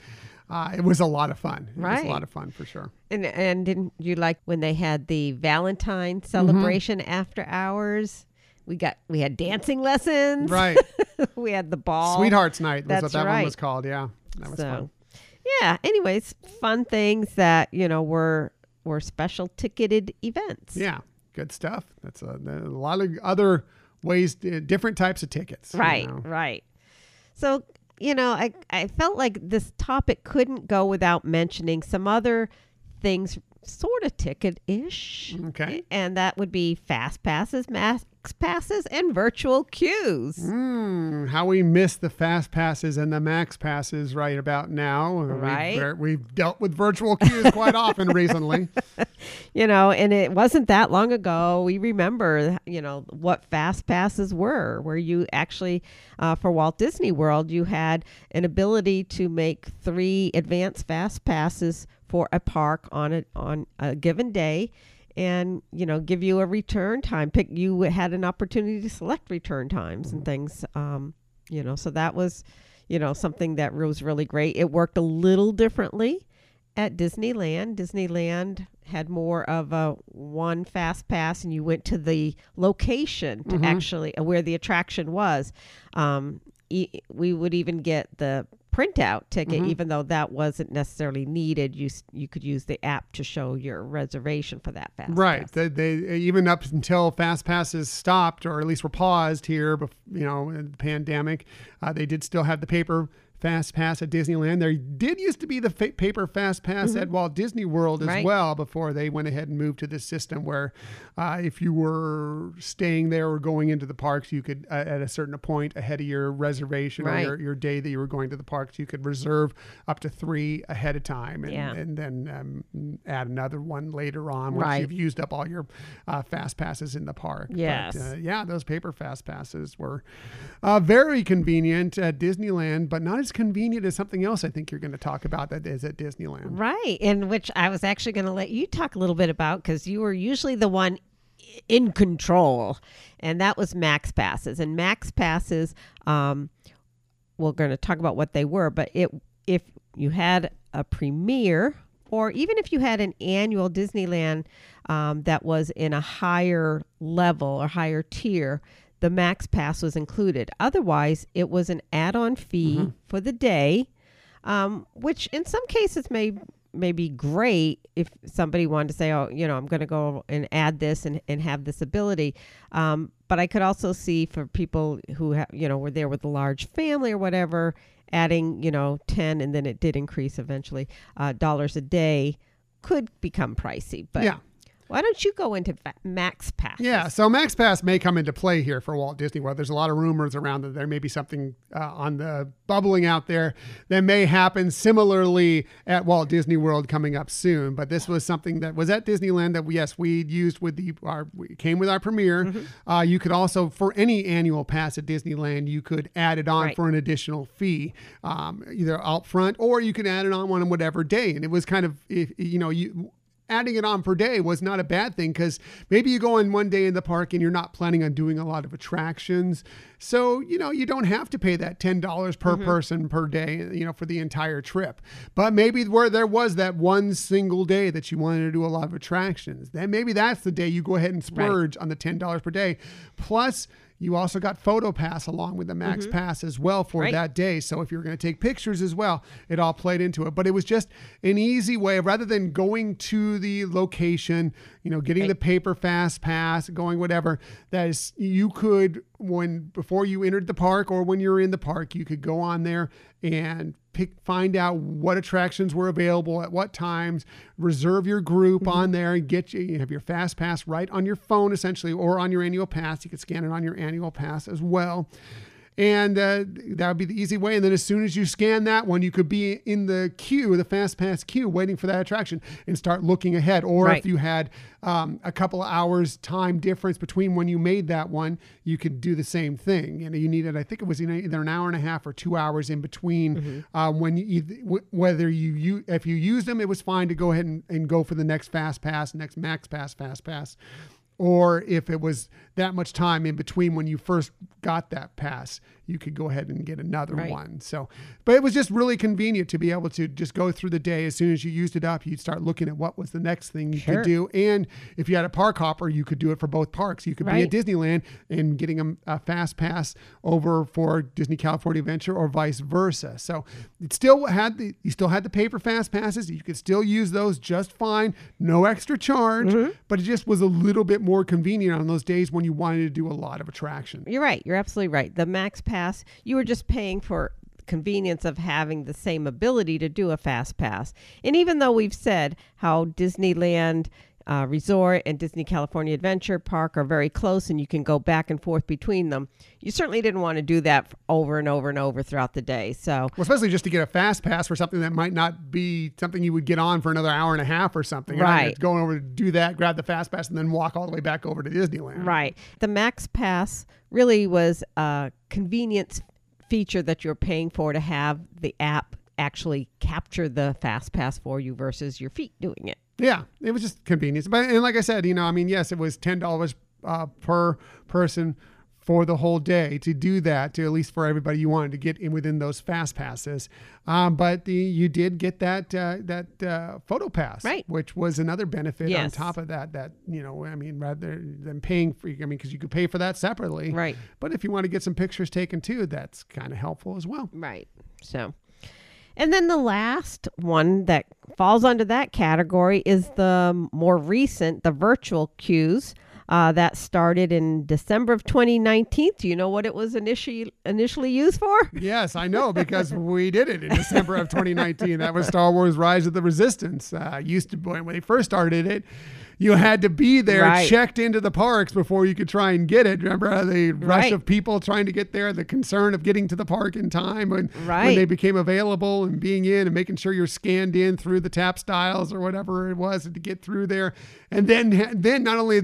Uh, it was a lot of fun. It was Right. a lot of fun for sure. And and didn't you like when they had the Valentine celebration after hours? We got we had dancing lessons. Right. [laughs] we had the ball. Sweethearts Night was That's what that one was called. Yeah. That was so, fun. yeah. Anyways, fun things that you know were were special ticketed events. Yeah. Good stuff. That's a, a lot of other ways, different types of tickets. you Right. know. Right. So you know, I I felt like this topic couldn't go without mentioning some other things, sort of ticket ish. Okay. And that would be fast passes, max passes, and virtual queues. Mm, how we miss the fast passes and the max passes right about now. We've- Right. we're- We've, dealt with virtual queues quite often [laughs] recently. You know, and it wasn't that long ago. We remember, you know, what fast passes were, where you actually, uh, for Walt Disney World, you had an ability to make three advanced fast passes for a park on a on a given day. And you know, give you a return time. Pick you had an opportunity to select return times and things. Um, you know, so that was, you know, something that was really great. It worked a little differently at Disneyland. Disneyland had more of a one fast pass, and you went to the location to actually uh, where the attraction was. Um, e- we would even get the printout ticket, even though that wasn't necessarily needed. You you could use the app to show your reservation for that fast Right. pass. They, they even up until fast passes stopped, or at least were paused here, you know, in the pandemic, uh, they did still have the paper fast pass at Disneyland. There did used to be the fa- paper fast pass at Walt Disney World as Mm-hmm. Right. well before they went ahead and moved to this system where, uh, if you were staying there or going into the parks, you could uh, at a certain point ahead of your reservation Right. or your, your day that you were going to the parks, you could reserve up to three ahead of time, and, Yeah. and then um, add another one later on once Right. you've used up all your uh, fast passes in the park. But, Yes. uh, yeah, those paper fast passes were uh, very convenient at Disneyland, but not as convenient as something else I think you're going to talk about that is at Disneyland. Right, and which I was actually going to let you talk a little bit about because you were usually the one in control, and that was Max Passes. And Max Passes, um, we're going to talk about what they were, but it if you had a premiere or even if you had an annual Disneyland um, that was in a higher level or higher tier, the Max Pass was included. Otherwise, it was an add-on fee for the day um, which in some cases may may be great if somebody wanted to say, oh, you know, I'm going to go and add this and, and have this ability. Um, but I could also see for people who have, you know, were there with a large family or whatever, adding, you know, 10 and then it did increase eventually, uh, dollars a day could become pricey. But Yeah. Why don't you go into fa- max pass? Yeah, so Max Pass may come into play here for Walt Disney World. There's a lot of rumors around that there may be something uh, on the bubbling out there that may happen similarly at Walt Disney World coming up soon. But this was something that was at Disneyland that we, yes we used with the our we came with our premiere. Mm-hmm. Uh, you could also for any annual pass at Disneyland you could add it on Right. for an additional fee, um, either out front or you could add it on one on whatever day. And it was kind of if you know you adding it on per day was not a bad thing because maybe you go on one day in the park and you're not planning on doing a lot of attractions. So, you know, you don't have to pay that $10 per mm-hmm. person per day, you know, for the entire trip. But maybe where there was that one single day that you wanted to do a lot of attractions, then maybe that's the day you go ahead and splurge on the $10 per day. Plus, you also got photo pass along with the max mm-hmm. pass as well for Right. that day. So if you're going to take pictures as well it all played into it. But it was just an easy way rather than going to the location you know getting the paper fast pass going whatever that is you could when before you entered the park or when you're in the park you could go on there and pick find out what attractions were available at what times reserve your group mm-hmm. on there and get you, you have your fast pass right on your phone essentially or on your annual pass. You can scan it on your annual pass as well and uh, that would be the easy way. And then as soon as you scan that one, you could be in the queue, the fast pass queue, waiting for that attraction and start looking ahead. Or Right. if you had um, a couple of hours time difference between when you made that one, you could do the same thing. And you needed, I think it was either an hour and a half or two hours in between uh, when you whether you, you if you used them, it was fine to go ahead and, and go for the next fast pass, next max pass, fast pass or if it was that much time in between when you first got that pass, you could go ahead and get another Right. one. So, but it was just really convenient to be able to just go through the day. As soon as you used it up, you'd start looking at what was the next thing you Sure. could do. And if you had a park hopper, you could do it for both parks. You could be at Disneyland and getting a, a fast pass over for Disney California Adventure or vice versa. So it still had the you still had to pay for fast passes. You could still use those just fine, no extra charge. Mm-hmm. But it just was a little bit more convenient on those days when you wanted to do a lot of attraction. You're right. You're absolutely right. The Max Pass, you were just paying for convenience of having the same ability to do a fast pass. And even though we've said how Disneyland uh, Resort and Disney California Adventure Park are very close and you can go back and forth between them, you certainly didn't want to do that over and over and over throughout the day. So, Well, especially just to get a fast pass for something that might not be something you would get on for another hour and a half or something. Right. Going over to do that, grab the fast pass, and then walk all the way back over to Disneyland. Right. The Max Pass really was a convenience feature that you're paying for to have the app actually capture the Fast Pass for you versus your feet doing it. Yeah, it was just convenience. But and like I said, you know, I mean, yes, it was ten dollars uh, per person for the whole day to do that. To at least for everybody you wanted to get in within those fast passes. Um, but the, you did get that uh, that uh, photo pass, Right. Which was another benefit on top of that. That you know, I mean, rather than paying for, I mean, because you could pay for that separately, Right. But if you want to get some pictures taken too, that's kind of helpful as well. Right. So, and then the last one that falls under that category is the more recent, the virtual queues. Uh, that started in December of 2019. Do you know what it was initially initially used for? Yes, I know because we did it in December of 2019. That was Star Wars: Rise of the Resistance. Uh, used to when they first started it, you had to be there, Right. checked into the parks before you could try and get it. Remember the rush Right. of people trying to get there, the concern of getting to the park in time when when they became available and being in and making sure you're scanned in through the tap styles or whatever it was to get through there. And then then not only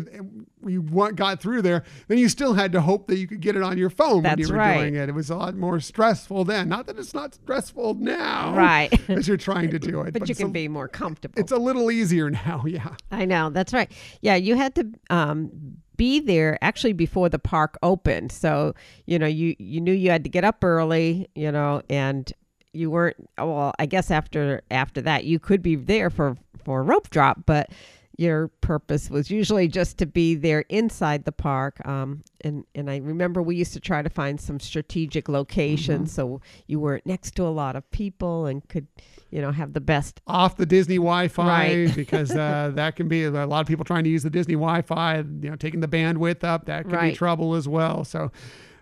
you got through there, then you still had to hope that you could get it on your phone when you were right. doing it. It was a lot more stressful then. Not that it's not stressful now, [laughs] Right. [laughs] as you're trying to do it, But you can a, be more comfortable. It's a little easier [laughs] now. Yeah. I know. That's right. Yeah, you had to um, be there actually before the park opened. So, you know, you, you knew you had to get up early, you know, and you weren't well, I guess after after that you could be there for for a rope drop, but your purpose was usually just to be there inside the park. Um, and, and I remember we used to try to find some strategic locations so you weren't next to a lot of people and could, you know, have the best Off the Disney Wi-Fi Right. [laughs] because uh, that can be a lot of people trying to use the Disney Wi-Fi. You know, taking the bandwidth up that can be trouble as well. So.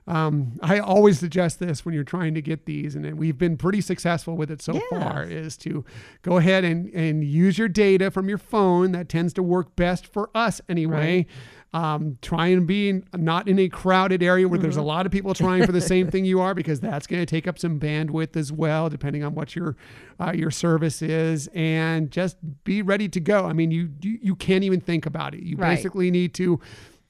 Um, I always suggest this when you're trying to get these, and we've been pretty successful with it so far. Is to go ahead and and use your data from your phone. That tends to work best for us anyway. Um, try and be in, not in a crowded area where there's a lot of people trying for the [laughs] same thing you are, because that's going to take up some bandwidth as well, depending on what your uh, your service is. And just be ready to go. I mean, you you, you can't even think about it. You Right. basically need to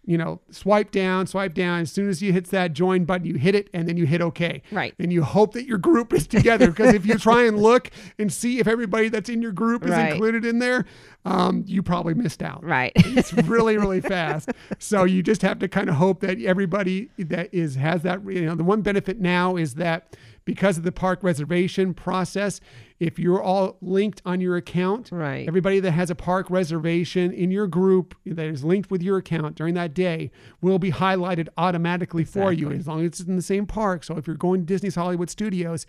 you know, swipe down, swipe down. As soon as you hit that join button, you hit it and then you hit OK. Right. And you hope that your group is together because if you try and look and see if everybody that's in your group is Right. included in there, um, you probably missed out. right. [laughs] It's really, really fast. So you just have to kind of hope that everybody that is has that. You know, the one benefit now is that because of the park reservation process, if you're all linked on your account, Right. everybody that has a park reservation in your group that is linked with your account during that day will be highlighted automatically for you as long as it's in the same park. So if you're going to Disney's Hollywood Studios,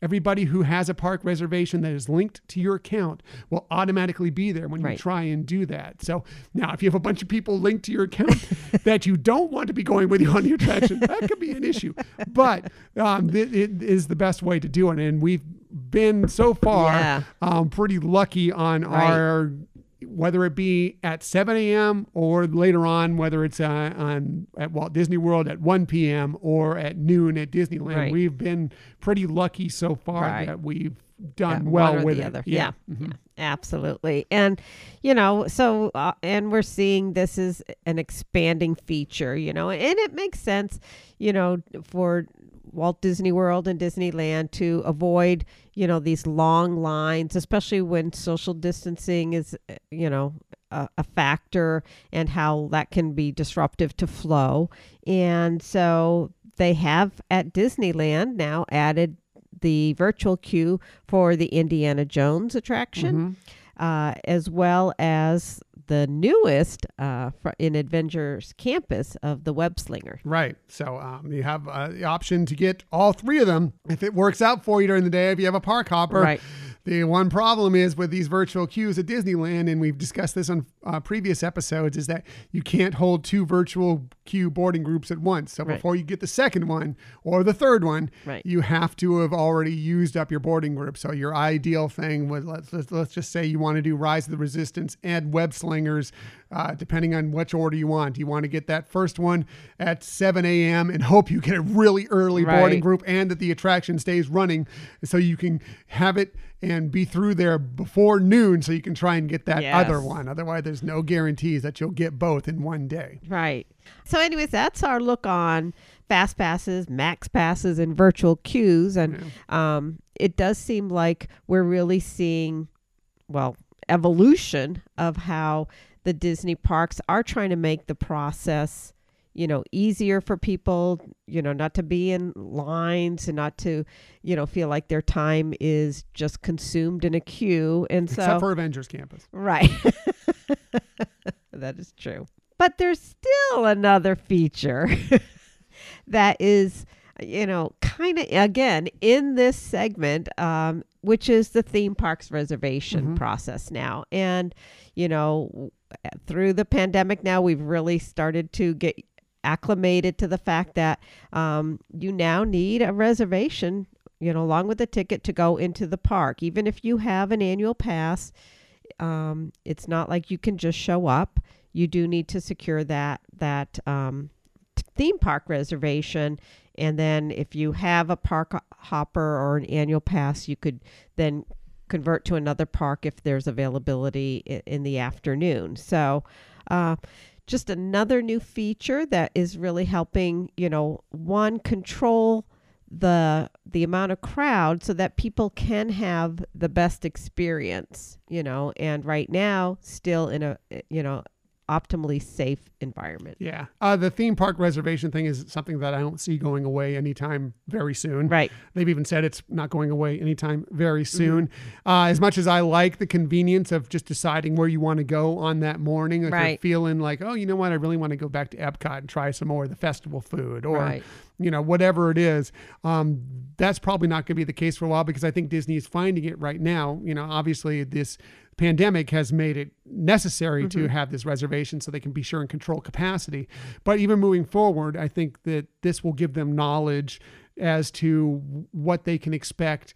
everybody who has a park reservation that is linked to your account will automatically be there when you Right. try and do that. So now if you have a bunch of people linked to your account [laughs] that you don't want to be going with you on the attraction, that could be an issue. But um, th- it is the best way to do it. And we've been so far Yeah. um, pretty lucky on Right. our whether it be at 7 a.m. or later on, whether it's uh, on at Walt Disney World at 1 p.m. or at noon at Disneyland, Right. we've been pretty lucky so far Right. that we've done Yeah, well with the it. other. Yeah. Yeah. Mhm. Absolutely. And, you know, so, uh, and we're seeing this is an expanding feature, you know, and it makes sense, you know, for Walt Disney World and Disneyland to avoid, you know, these long lines, especially when social distancing is, you know, a, a factor and how that can be disruptive to flow. And so they have at Disneyland now added the virtual queue for the Indiana Jones attraction, Mhm. uh, as well as the newest uh, fr- in Avengers Campus of the Web Slinger. Right. So um, you have uh, the option to get all three of them if it works out for you during the day. If you have a park hopper, Right. The one problem is with these virtual queues at Disneyland, and we've discussed this on uh, previous episodes, is that you can't hold two virtual queue boarding groups at once. So Right. before you get the second one or the third one, Right. you have to have already used up your boarding group. So your ideal thing was let's let's, let's just say you want to do Rise of the Resistance and Web Slingers, uh, depending on which order you want. You want to get that first one at 7 a.m. and hope you get a really early boarding group and that the attraction stays running, so you can have it and be through there before noon, so you can try and get that Yes. other one. Otherwise, there's no guarantees that you'll get both in one day. Right. So, anyways, that's our look on fast passes, max passes, and virtual queues. And um, it does seem like we're really seeing, well, evolution of how the Disney parks are trying to make the process, you know, easier for people, you know, not to be in lines and not to, you know, feel like their time is just consumed in a queue. And so, Except for Avengers Campus. Right. [laughs] that is true. But there's still another feature [laughs] that is, you know, kind of, again, in this segment, um, which is the theme parks reservation Mhm. process now. And, you know, through the pandemic now, we've really started to get acclimated to the fact that um, you now need a reservation, you know, along with a ticket to go into the park. Even if you have an annual pass, um, it's not like you can just show up. You do need to secure that that um, theme park reservation, and then if you have a park hopper or an annual pass, you could then convert to another park if there's availability in, the afternoon. So. Uh, just another new feature that is really helping, you know, one control the the amount of crowd so that people can have the best experience, you know, and right now still in a you know, optimally safe environment. Yeah. Uh, the theme park reservation thing is something that I don't see going away anytime very soon. Right. They've even said it's not going away anytime very soon. Uh, as much as I like the convenience of just deciding where you want to go on that morning, if you're Right. feeling like, oh, you know what, I really want to go back to Epcot and try some more of the festival food or, Right. you know, whatever it is, um, that's probably not going to be the case for a while because I think Disney is finding it right now. You know, obviously this pandemic has made it necessary to have this reservation so they can be sure and control capacity. But even moving forward, I think that this will give them knowledge as to what they can expect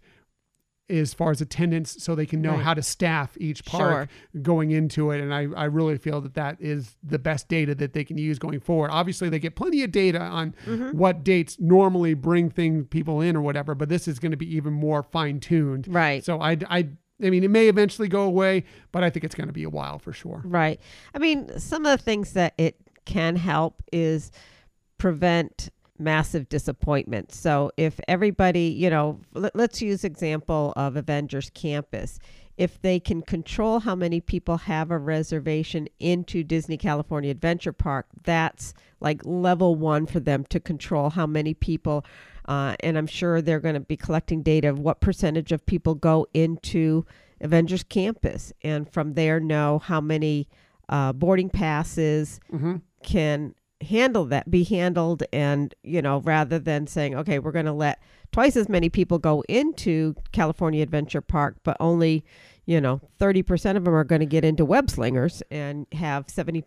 as far as attendance so they can know Right. how to staff each park going into it and I, I really feel that that is the best data that they can use going forward obviously they get plenty of data on Mm-hmm. what dates normally bring thing people in or whatever but this is going to be even more fine-tuned Right. so I, I I mean it may eventually go away but I think it's going to be a while for sure Right. I mean, some of the things that it can help is prevent massive disappointment. So if everybody, you know, let, let's use example of Avengers Campus. If they can control how many people have a reservation into Disney California Adventure Park, that's like level one for them to control how many people. Uh, and I'm sure they're going to be collecting data of what percentage of people go into Avengers Campus, and from there know how many uh, boarding passes hmm can handle that, be handled, and you know, rather than saying, okay, we're going to let twice as many people go into California Adventure Park, but only, you know, 30% of them are going to get into web slingers and have 70%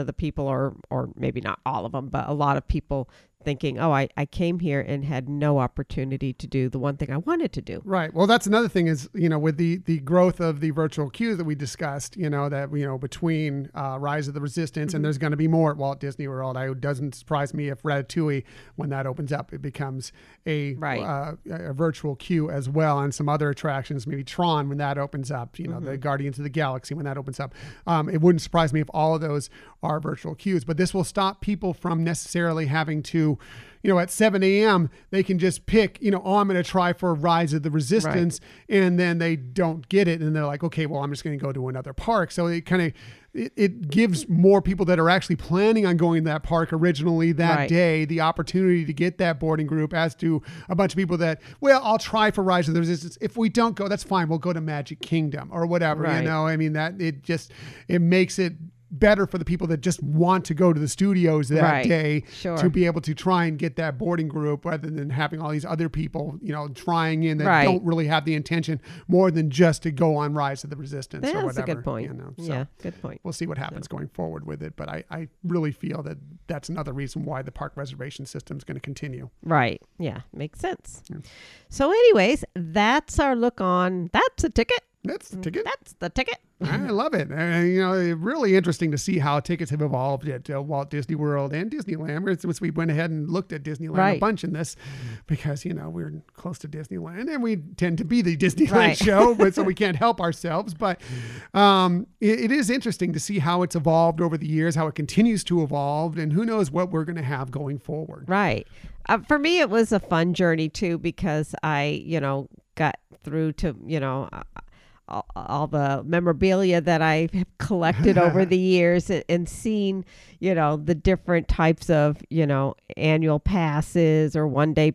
of the people, or, or maybe not all of them, but a lot of people thinking, oh, I, I came here and had no opportunity to do the one thing I wanted to do. Right. Well, that's another thing is, you know, with the the growth of the virtual queue that we discussed, you know, that, you know, between uh, Rise of the Resistance Mm-hmm. and there's going to be more at Walt Disney World. I, it doesn't surprise me if Ratatouille, when that opens up, it becomes a, Right. uh, a a virtual queue as well. And some other attractions, maybe Tron, when that opens up, you know, Mm-hmm. the Guardians of the Galaxy, when that opens up. Um, it wouldn't surprise me if all of those are virtual queues, but this will stop people from necessarily having to you know, at 7 a.m., they can just pick, you know, oh, I'm going to try for Rise of the Resistance. And then they don't get it. And they're like, okay, well, I'm just going to go to another park. So it kind of, it, it gives more people that are actually planning on going to that park originally that Right. day the opportunity to get that boarding group as to a bunch of people that well i'll try for rise of the resistance if we don't go that's fine we'll go to magic kingdom or whatever Right. you know i mean that it just it makes it better for the people that just want to go to the studios that Right. day Sure. to be able to try and get that boarding group rather than having all these other people you know trying in that Right. don't really have the intention more than just to go on rise of the resistance or whatever. That's a good point. you know so yeah, good point. we'll see what happens going forward with it. But I, I really feel that that's another reason why the park reservation system is going to continue. Right. Yeah, makes sense. So, anyways, that's our look on. That's a ticket. That's the ticket. That's the ticket. I love it. And, you know, really interesting to see how tickets have evolved at uh, Walt Disney World and Disneyland. It's- We went ahead and looked at Disneyland a bunch in this because, you know, we're close to Disneyland and we tend to be the Disneyland Right. [laughs] show, but so we can't help ourselves. But um, it, it is interesting to see how it's evolved over the years, how it continues to evolve, and who knows what we're going to have going forward. Right. Uh, for me, it was a fun journey too because I, you know, got through to, you know, uh, all, all the memorabilia that I [laughs] have collected over [laughs] the years and, and seen, you know, the different types of, you know, annual passes or one day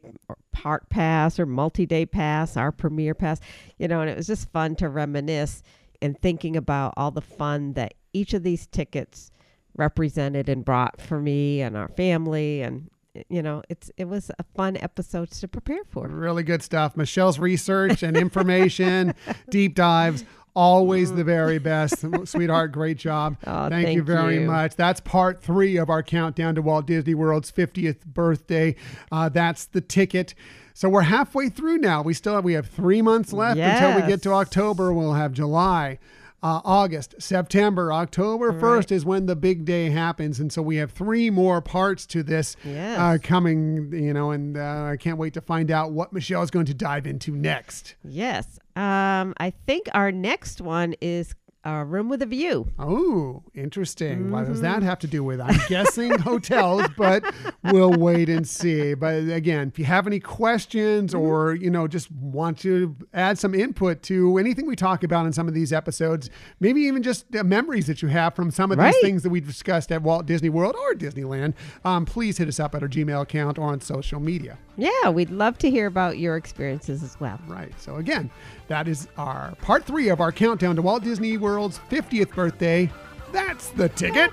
park pass or multi day pass, our premier pass, you know, and it was just fun to reminisce and thinking about all the fun that each of these tickets represented and brought for me and our family and you know it's it was a fun episode to prepare for Really good stuff. Michelle's research and information, [laughs] deep dives, always the very best. Sweetheart, great job. [laughs] Oh, thank, you very you. much. That's part three of our countdown to Walt Disney World's 50th birthday. Uh, that's the ticket. So we're halfway through now. We still have, we have three months left until we get to October. We'll have July. Uh, August, September, October 1st is when the big day happens. And so we have three more parts to this Yes. uh, coming, you know, and uh, I can't wait to find out what Michelle is going to dive into next. yes um i think our next one is a room with a view Oh, interesting. What does Mm-hmm. that have to do with? I'm guessing [laughs] hotels, but we'll wait and see. But again, if you have any questions Mm-hmm. or, you know, just want to add some input to anything we talk about in some of these episodes, maybe even just uh, memories that you have from some of Right. these things that we've discussed at Walt Disney World or Disneyland, um, please hit us up at our Gmail account or on social media. yeah we'd love to hear about your experiences as well Right. So again, that is our part three of our countdown to Walt Disney World's 50th birthday. That's the ticket.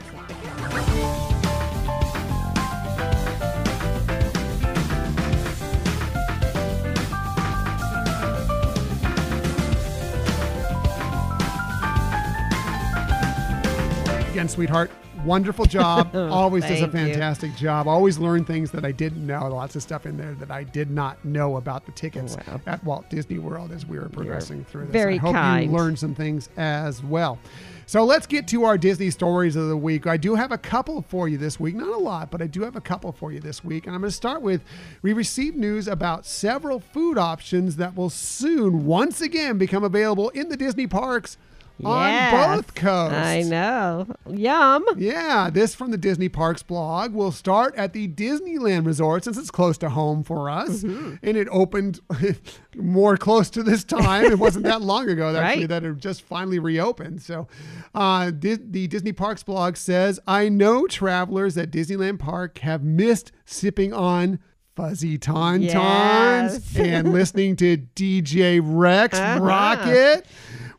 Again, sweetheart, wonderful job. [laughs] Oh, Always does a Thank you. fantastic job. Always learn things that I didn't know. Lots of stuff in there that I did not know about the tickets Wow. at Walt Disney World as we were progressing through this. very I hope kind. you learned some things as well. So let's get to our Disney stories of the week. I do have a couple for you this week, not a lot, but I do have a couple for you this week. And I'm going to start with we received news about several food options that will soon once again become available in the Disney parks on both coasts. i know yum Yeah, this from the Disney Parks blog will start at the Disneyland Resort since it's close to home for us. Mm-hmm. And it opened [laughs] more close to this time. It wasn't that long ago, [laughs] actually, Right. that it just finally reopened. So uh, Di- the Disney Parks blog says I know travelers at Disneyland Park have missed sipping on. Fuzzy Tauntauns Yes. and listening to DJ Rex [laughs] Uh-huh. Rocket.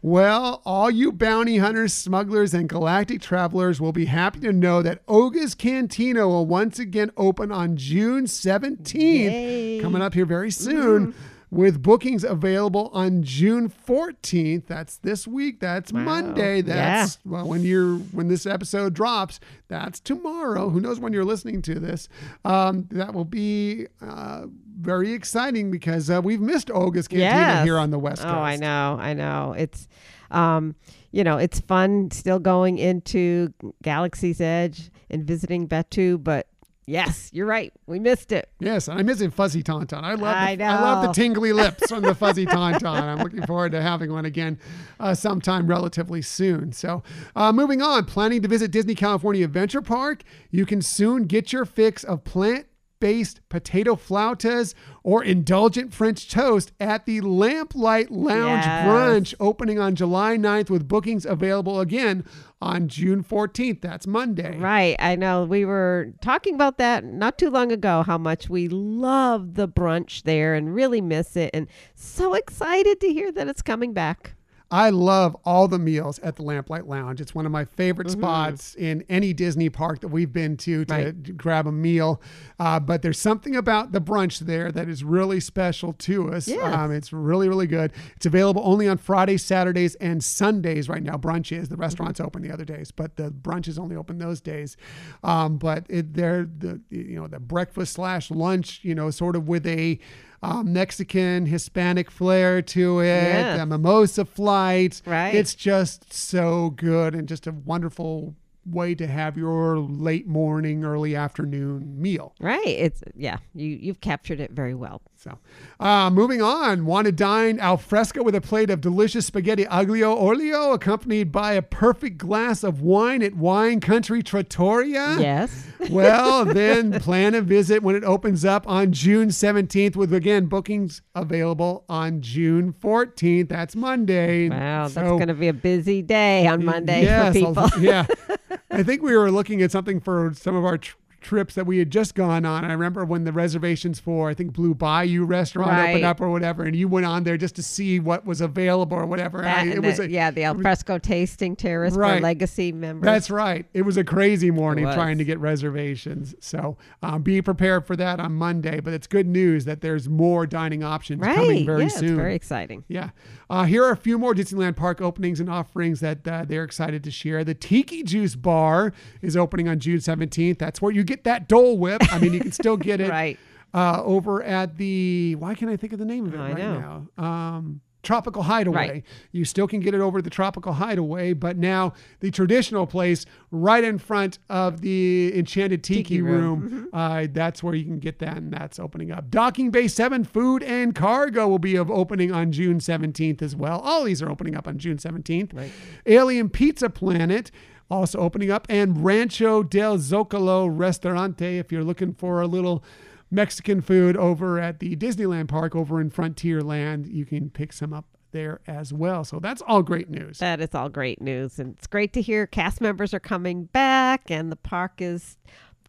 Well, all you bounty hunters, smugglers, and galactic travelers will be happy to know that Oga's Cantina will once again open on June 17th, Yay. coming up here very soon. Mm-hmm. With bookings available on June 14th. That's this week. That's Monday. That's well when you're when this episode drops. That's tomorrow. Who knows when you're listening to this? Um, that will be uh, very exciting because uh, we've missed Oga's Cantina Yes. here on the West Coast. Oh, I know, I know. It's, um, you know, it's fun still going into Galaxy's Edge and visiting Batuu, but yes, you're right, we missed it. Yes, and I'm missing Fuzzy Tauntaun. I love I the, I love the tingly lips from the [laughs] Fuzzy Tauntaun. I'm looking forward to having one again uh, sometime relatively soon. So, uh, moving on, planning to visit Disney California Adventure Park? You can soon get your fix of plant based potato flautas or indulgent French toast at the Lamplight Lounge Yes. Brunch opening on July 9th with bookings available again on June 14th. That's Monday. Right. I know we were talking about that not too long ago, how much we love the brunch there and really miss it. And so excited to hear that it's coming back. I love all the meals at the Lamplight Lounge. It's one of my favorite Mm-hmm. spots in any Disney park that we've been to to Right. grab a meal. Uh, but there's something about the brunch there that is really special to us. Yes. Um, it's really, really good. It's available only on Fridays, Saturdays, and Sundays right now. Brunch is. The restaurant's open the other days, but the brunch is only open those days. Um, but it, they're the you know the breakfast slash lunch, you know, sort of with a um, Mexican Hispanic flair to it. Yeah. The mimosa flight. Right. It's just so good and just a wonderful way to have your late morning, early afternoon meal. Right. It's yeah, you you've captured it very well. So, uh, moving on, want to dine al fresco with a plate of delicious spaghetti aglio olio, accompanied by a perfect glass of wine at Wine Country Trattoria. Yes. [laughs] Well, then plan a visit when it opens up on June 17th, with again bookings available on June 14th. That's Monday. Wow, that's going to be a busy day on Monday Yes, for I'll- people. [laughs] yeah. [laughs] I think we were looking at something for some of our tr- trips that we had just gone on. I remember when the reservations for, I think, Blue Bayou restaurant Right. opened up or whatever, and you went on there just to see what was available or whatever. That I- it was the- a, yeah, the alfresco tasting terrace Right. for legacy members. That's right. It was a crazy morning trying to get reservations. So um, be prepared for that on Monday. But it's good news that there's more dining options right. coming very yeah, soon. It's very exciting. Yeah. Uh, here are a few more Disneyland Park openings and offerings that uh, they're excited to share. The Tiki Juice Bar is opening on June 17th. That's where you get that Dole Whip. I mean, you can still get [laughs] it Right. uh, over at the, why can't I think of the name of it I right know. now? Um, Tropical Hideaway. Right. You still can get it over at the Tropical Hideaway, but now the traditional place right in front of the Enchanted Tiki, Tiki Room, room. uh, that's where you can get that, and that's opening up. Docking Bay 7 Food and Cargo will be of opening on June 17th as well. All these are opening up on June 17th. Right. Alien Pizza Planet also opening up, and Rancho del Zocalo Restaurante if you're looking for a little Mexican food over at the Disneyland Park over in Frontierland. You can pick some up there as well. So that's all great news. That is all great news. And it's great to hear cast members are coming back and the park is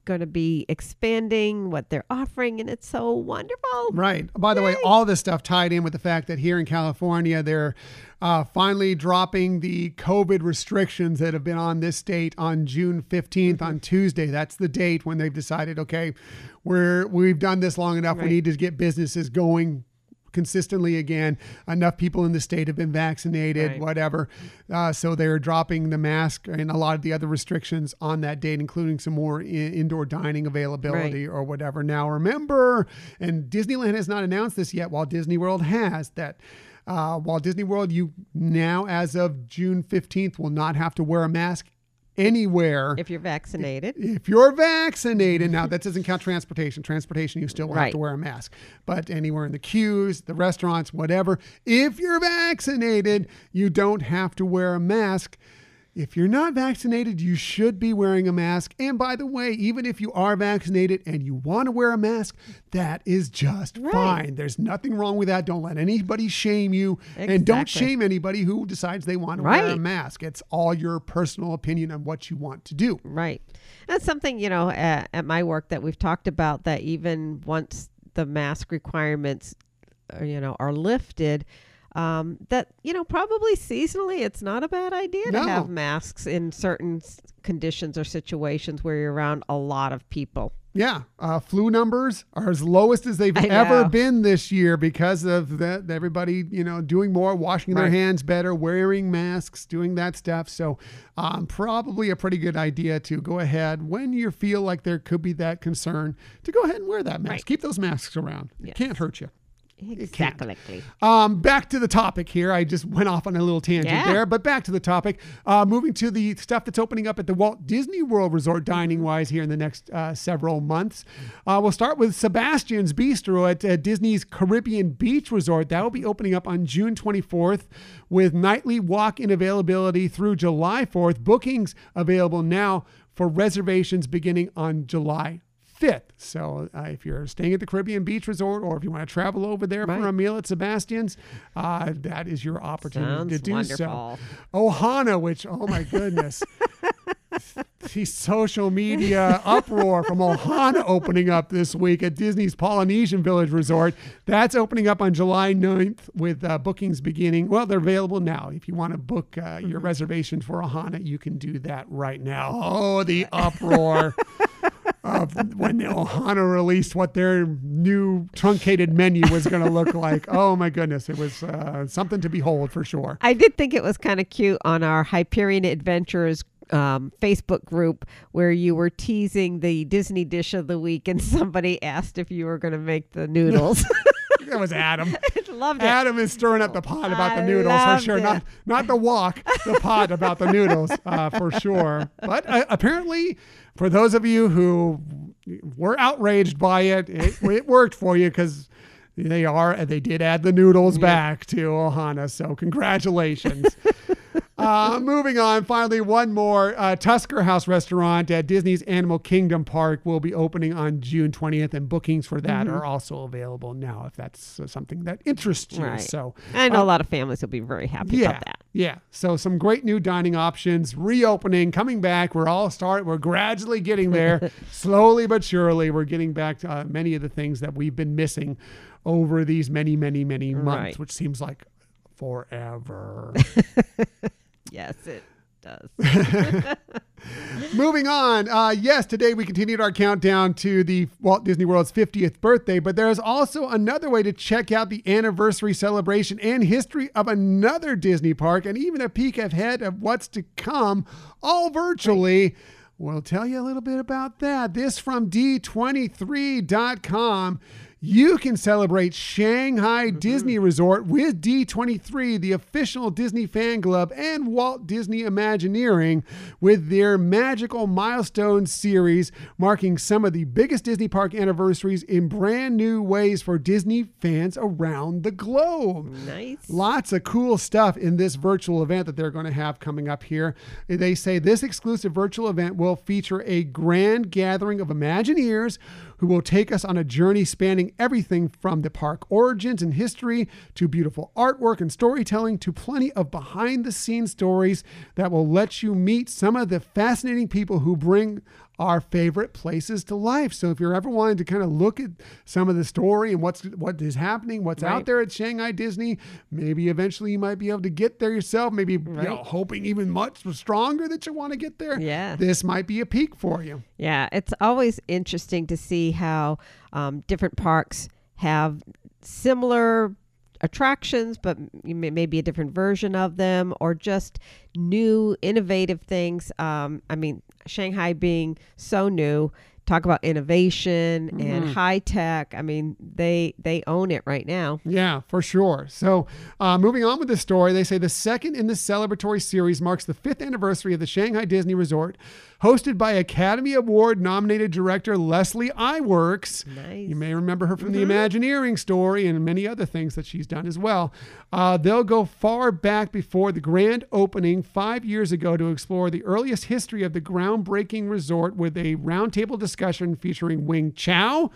going to be expanding what they're offering. And it's so wonderful. Right. By the way, all this stuff tied in with the fact that here in California, they're uh, finally dropping the COVID restrictions that have been on this state on June 15th on Tuesday. That's the date when they've decided, okay, we're we've done this long enough. We need to get businesses going consistently again. Enough people in the state have been vaccinated, Right. whatever. Uh, so they're dropping the mask and a lot of the other restrictions on that date, including some more in- indoor dining availability or whatever. Now, remember, and Disneyland has not announced this yet, while Disney World has that. Uh, Walt Disney World, you now, as of June 15th, will not have to wear a mask anywhere If you're vaccinated. if you're vaccinated, now that doesn't count transportation. Transportation, you still will have to wear a mask. But anywhere in the queues, the restaurants, whatever, if you're vaccinated, you don't have to wear a mask. If you're not vaccinated, you should be wearing a mask. And by the way, even if you are vaccinated and you want to wear a mask, that is just Right. fine. There's nothing wrong with that. Don't let anybody shame you. And don't shame anybody who decides they want to wear a mask. It's all your personal opinion on what you want to do. Right. That's something, you know, at, at my work that we've talked about that even once the mask requirements, uh, you know, are lifted, um, that, you know, probably seasonally it's not a bad idea No. to have masks in certain conditions or situations where you're around a lot of people. Yeah, uh, flu numbers are as lowest as they've I ever know. been this year because of that. Everybody, you know, doing more, washing their hands better, wearing masks, doing that stuff. So, um, probably a pretty good idea to go ahead when you feel like there could be that concern to go ahead and wear that mask. Right. Keep those masks around. It can't hurt you. Exactly. Um, back to the topic here. I just went off on a little tangent Yeah. there, but back to the topic. Uh, moving to the stuff that's opening up at the Walt Disney World Resort dining wise here in the next uh, several months. Uh, we'll start with Sebastian's Bistro at uh, Disney's Caribbean Beach Resort. That will be opening up on June 24th with nightly walk in availability through July 4th. Bookings available now for reservations beginning on July 5th. So uh, if you're staying at the Caribbean Beach Resort or if you want to travel over there Right. for a meal at Sebastian's, uh, that is your opportunity Sounds to do wonderful. so. Ohana, which, oh my goodness. [laughs] the social media uproar from Ohana opening up this week at Disney's Polynesian Village Resort. That's opening up on July 9th with uh, bookings beginning. Well, they're available now. If you want to book uh, your reservation for Ohana, you can do that right now. Oh, the uproar. [laughs] Of when Ohana released what their new truncated menu was going to look like. [laughs] Oh my goodness, it was uh, something to behold for sure. I did think it was kind of cute on our Hyperion Adventures um, Facebook group where you were teasing the Disney dish of the week, and [laughs] somebody asked if you were going to make the noodles. [laughs] That was Adam. Loved it. Adam is stirring up the pot about the noodles for sure. it. Not not the wok, the pot about the noodles uh, for sure. But uh, apparently, for those of you who were outraged by it, it, [laughs] it worked for you because they are and they did add the noodles back to Ohana. So congratulations. [laughs] Uh, moving on, finally, one more. Uh, Tusker House Restaurant at Disney's Animal Kingdom Park will be opening on June 20th, and bookings for that are also available now if that's uh, something that interests you. Right. So, I know uh, a lot of families will be very happy yeah, about that. yeah. So some great new dining options, reopening, coming back. We're all start. We're gradually getting there, [laughs] slowly but surely. We're getting back to uh, many of the things that we've been missing over these many, many, many months, Right. which seems like forever. [laughs] Yes, it does. [laughs] [laughs] Moving on. Uh, yes, today we continued our countdown to the Walt Disney World's 50th birthday, but there's also another way to check out the anniversary celebration and history of another Disney park and even a peek ahead of what's to come, all virtually. We'll tell you a little bit about that. This from D23.com. You can celebrate Shanghai [laughs] Disney Resort with D23, the official Disney fan club, and Walt Disney Imagineering with their magical milestone series, marking some of the biggest Disney park anniversaries in brand new ways for Disney fans around the globe. nice. Lots of cool stuff in this virtual event that they're going to have coming up here. They say this exclusive virtual event will feature a grand gathering of Imagineers who will take us on a journey spanning everything from the park origins and history to beautiful artwork and storytelling to plenty of behind the scenes stories that will let you meet some of the fascinating people who bring our favorite places to life. So if you're ever wanting to kind of look at some of the story and what's what is happening, what's out there at Shanghai Disney, maybe eventually you might be able to get there yourself. Maybe you know, hoping even much stronger that you want to get there. Yeah. this might be a peak for you. Yeah, it's always interesting to see how um, different parks have similar attractions, but maybe a different version of them, or just new, innovative things. Um, I mean, Shanghai being so new, talk about innovation and high tech. I mean, they they own it right now. Yeah, for sure. So, uh, moving on with the story, they say the second in the celebratory series marks the fifth anniversary of the Shanghai Disney Resort, hosted by Academy Award nominated director Leslie Iwerks. Nice. You may remember her from the Imagineering story and many other things that she's done as well. Uh, they'll go far back before the grand opening five years ago to explore the earliest history of the groundbreaking resort with a roundtable discussion featuring Wing Chao,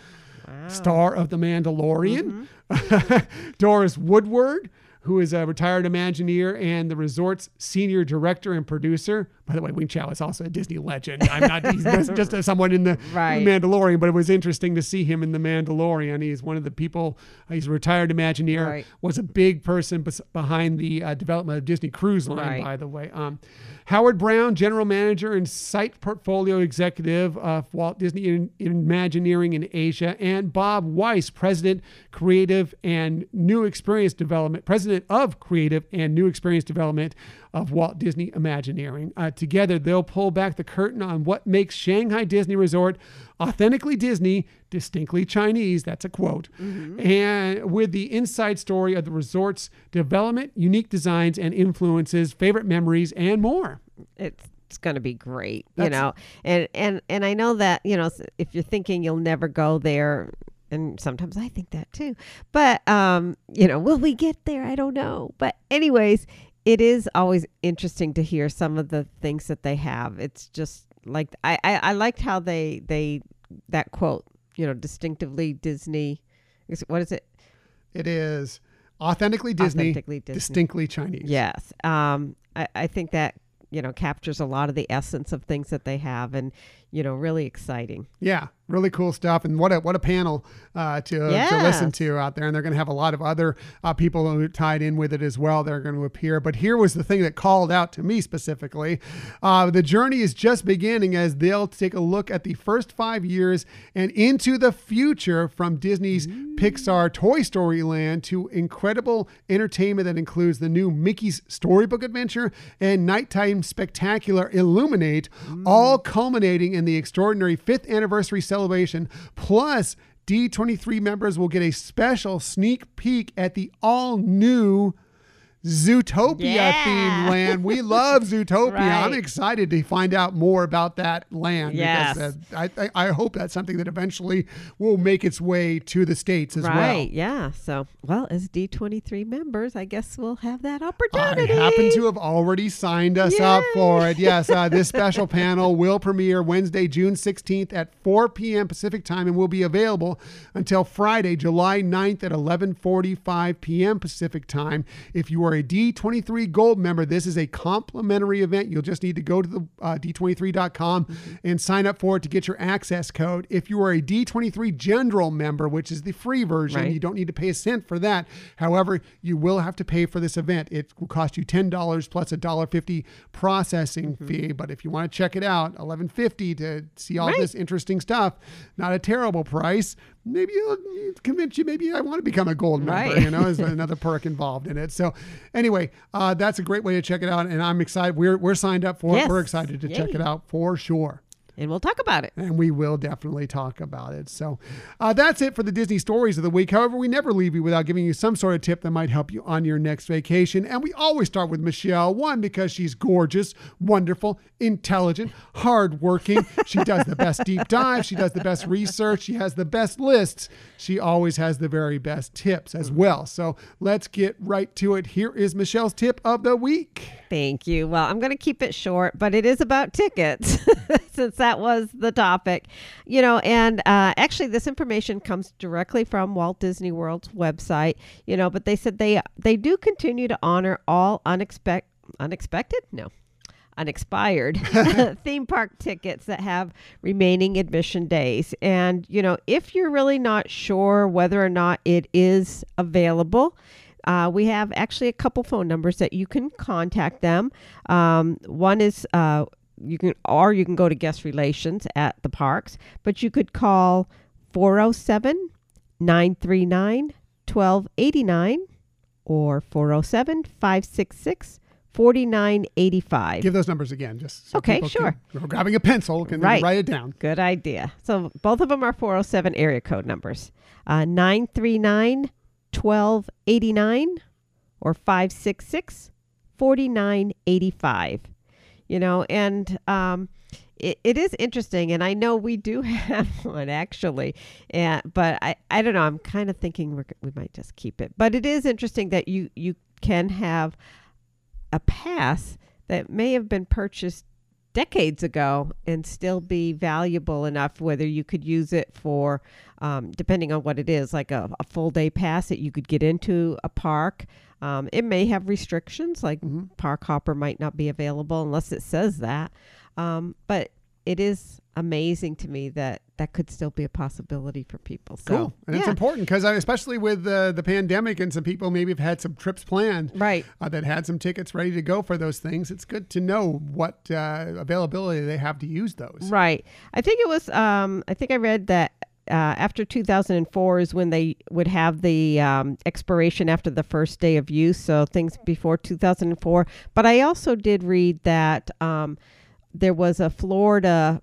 star of The Mandalorian, [laughs] Doris Woodward. Who is a retired Imagineer and the resort's senior director and producer? By the way, Wing Chao is also a Disney legend. I'm not he's just, [laughs] someone in the Right. Mandalorian, but it was interesting to see him in The Mandalorian. He's one of the people, he's a retired Imagineer, Right. was a big person bes- behind the uh, development of Disney Cruise Line, Right. by the way. Um, Howard Brown, general manager and site portfolio executive of Walt Disney in, Imagineering in Asia, and Bob Weis, president, creative and new experience development, president of creative and new experience development of Walt Disney Imagineering. Uh, together, they'll pull back the curtain on what makes Shanghai Disney Resort authentically Disney, distinctly Chinese. That's a quote. And with the inside story of the resort's development, unique designs and influences, favorite memories, and more. it's it's going to be great you know and and and i know that you know if you're thinking you'll never go there and sometimes i think that too but um you know will we get there i don't know but anyways it is always interesting to hear some of the things that they have it's just like i i, I liked how they they that quote. You know, distinctively Disney. What is it? It is authentically Disney, Authentically Disney. distinctly Chinese. Yes. Um, I, I think that you know captures a lot of the essence of things that they have, and you know, really exciting. Yeah, really cool stuff, and what a what a panel uh, to to listen to out there. And they're going to have a lot of other uh, people who tied in with it as well. They're going to appear. But here was the thing that called out to me specifically: uh, the journey is just beginning as they'll take a look at the first five years and into the future from Disney's Pixar Toy Story Land to incredible entertainment that includes the new Mickey's Storybook Adventure and Nighttime Spectacular Illuminate, all culminating in the extraordinary fifth anniversary celebration. Plus, D23 members will get a special sneak peek at the all new Zootopia Yeah. themed land. We love [laughs] Zootopia. I'm excited to find out more about that land. Yes. Because, uh, I, I, hope that's something that eventually will make its way to the States as well. right. Yeah. So, well, as D23 members, I guess we'll have that opportunity. I happen to have already signed us up for it. Yes, uh, this [laughs] special panel will premiere Wednesday, June 16th at 4 p.m. Pacific time and will be available until Friday, July 9th at 11:45 p.m. Pacific time. If you are a D23 Gold member, this is a complimentary event. You'll just need to go to the uh, d23.com and sign up for it to get your access code. If you are a D23 General member, which is the free version, Right. you don't need to pay a cent for that. However, you will have to pay for this event. It will cost you ten dollars plus a dollar fifty processing Mm-hmm. fee. But if you want to check it out, eleven fifty to see all Right. this interesting stuff, not a terrible price. Maybe it'll convince you. Maybe I want to become a gold member. Right. You know, is another perk involved in it. So, anyway, uh, that's a great way to check it out, and I'm excited. We're we're signed up for it. We're excited to check it out for sure and we'll talk about it. and we will definitely talk about it. So uh, that's it for the Disney stories of the week. However, we never leave you without giving you some sort of tip that might help you on your next vacation. And we always start with Michelle. One, because she's gorgeous, wonderful, intelligent, hardworking. She does the best deep dive. She does the best research. She has the best lists. She always has the very best tips as well. So let's get right to it. Here is Michelle's tip of the week. Thank you. Well, I'm going to keep it short, but it is about tickets [laughs] since that was the topic. You know, and uh, actually, this information comes directly from Walt Disney World's website. You know, but they said they they do continue to honor all unexpected unexpected no unexpired [laughs] [laughs] theme park tickets that have remaining admission days. And, you know, if you're really not sure whether or not it is available, uh, we have actually a couple phone numbers that you can contact them. Um, one is uh, you can, or you can go to guest relations at the parks, but you could call 407 939 1289 or 407 566 4985. Give those numbers again, just so Okay, sure. Can, grabbing a pencil, can Right. write it down. Good idea. So both of them are 407 area code numbers uh, 939 1289 or 566 4985. You know, and um, it, it is interesting. And I know we do [laughs] have one actually. And, but I, I don't know. I'm kind of thinking we're, we might just keep it. But it is interesting that you, you can have a pass that may have been purchased decades ago and still be valuable enough whether you could use it for um, depending on what it is like a, a full day pass that you could get into a park. Um, it may have restrictions like park hopper might not be available unless it says that. Um, but it is amazing to me that that could still be a possibility for people so Cool. And it's important because especially with uh, the pandemic and some people maybe have had some trips planned right uh, that had some tickets ready to go for those things. It's good to know what uh, availability they have to use those. Right. I think it was. Um, I think I read that uh, after 2004 is when they would have the um, expiration after the first day of use. So things before 2004. But I also did read that um, there was a Florida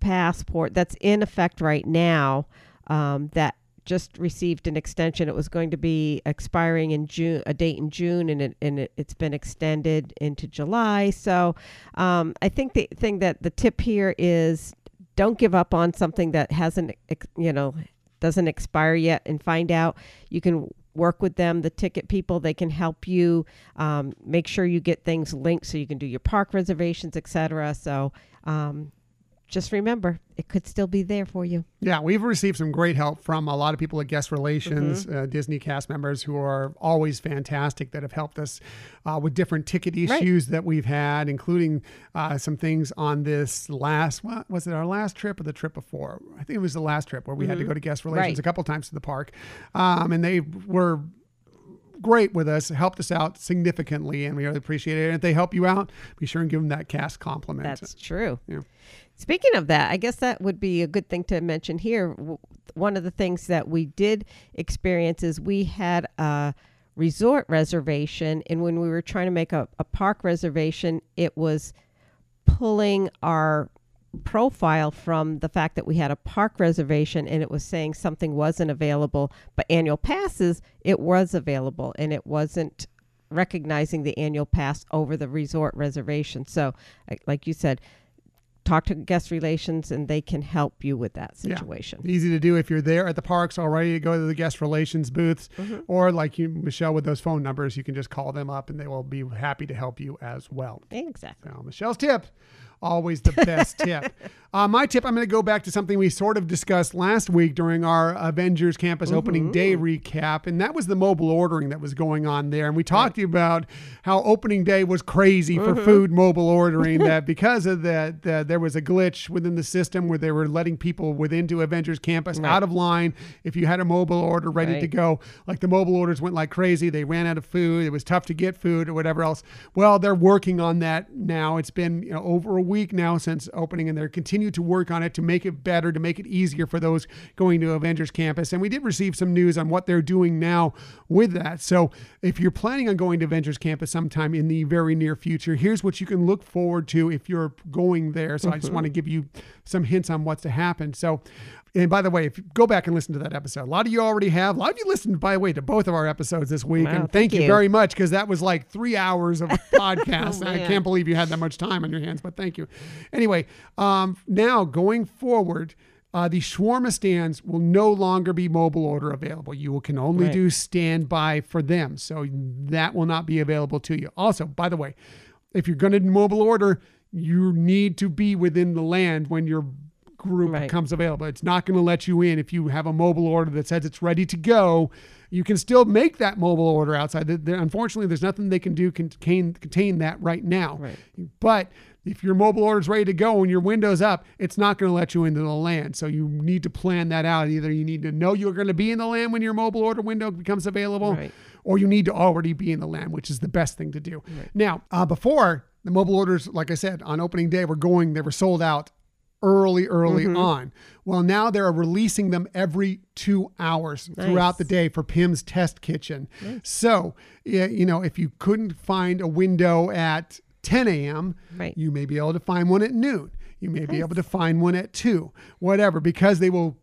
passport that's in effect right now um, that just received an extension. It was going to be expiring in June, a date in June, and it and it, it's been extended into July. So um, I think the thing that the tip here is don't give up on something that hasn't, you know, doesn't expire yet, and find out. You can work with them, the ticket people. They can help you um, make sure you get things linked so you can do your park reservations, etc. So. Um, just remember, it could still be there for you. Yeah, we've received some great help from a lot of people at Guest Relations, Mm-hmm. uh, Disney cast members who are always fantastic that have helped us uh, with different ticket issues that we've had, including uh, some things on this last, what was it our last trip or the trip before? I think it was the last trip where we had to go to Guest Relations Mm-hmm. Right. a couple times to the park. Um, and they were great with us, helped us out significantly, and we really appreciate it. And if they help you out, be sure and give them that cast compliment. That's true. Yeah. Speaking of that, I guess that would be a good thing to mention here. One of the things that we did experience is we had a resort reservation, and when we were trying to make a, a park reservation, it was pulling our profile from the fact that we had a park reservation and it was saying something wasn't available but annual passes it was available and it wasn't recognizing the annual pass over the resort reservation so like- like you said talk to guest relations and they can help you with that Yeah. situation Easy to do if you're there at the parks already to go to the guest relations booths, Mm-hmm. or like you, Michelle, with those phone numbers, you can just call them up and they will be happy to help you as well. exactly So, Michelle's tip, always the best [laughs] tip. Uh, my tip, I'm going to go back to something we sort of discussed last week during our Avengers Campus opening day recap, and that was the mobile ordering that was going on there. And we talked to you about how opening day was crazy for food mobile ordering, that [laughs] because of that, that there was a glitch within the system where they were letting people within to Avengers Campus out of line if you had a mobile order ready to go. Like the mobile orders went like crazy. They ran out of food. It was tough to get food or whatever else. Well, they're working on that now. It's been you know, over a week now since opening, and they're continue to work on it to make it better, to make it easier for those going to Avengers Campus. And we did receive some news on what they're doing now with that. So if you're planning on going to Avengers Campus sometime in the very near future, here's what you can look forward to if you're going there. So I just mm-hmm. want to give you some hints on what's to happen. So and by the way, if you go back and listen to that episode, a lot of you already have. A lot of you listened, by the way, to both of our episodes this week. Wow, and thank, thank you. you. very much because that was like three hours of [laughs] podcast. Oh, I can't believe you had that much time on your hands, but thank you. Anyway, um, now going forward, uh, the shawarma stands will no longer be mobile order available. You can only Right. do standby for them. So that will not be available to you. Also, by the way, if you're going to mobile order, you need to be within the land when your group Right. becomes available. It's not going to let you in if you have a mobile order that says it's ready to go. You can still make that mobile order outside. Unfortunately, there's nothing they can do contain contain that right now. Right. But if your mobile order is ready to go and your window's up, it's not going to let you into the land. So you need to plan that out. Either you need to know you're going to be in the land when your mobile order window becomes available, Right. or you need to already be in the land, which is the best thing to do. Now, uh, before the mobile orders, like I said, on opening day were going, they were sold out early, early Mm-hmm. on. Well, now they're releasing them every two hours throughout the day for Pym's Test Kitchen. So, yeah, you know, if you couldn't find a window at 10 a.m., Right. you may be able to find one at noon. You may be able to find one at two, whatever, because they will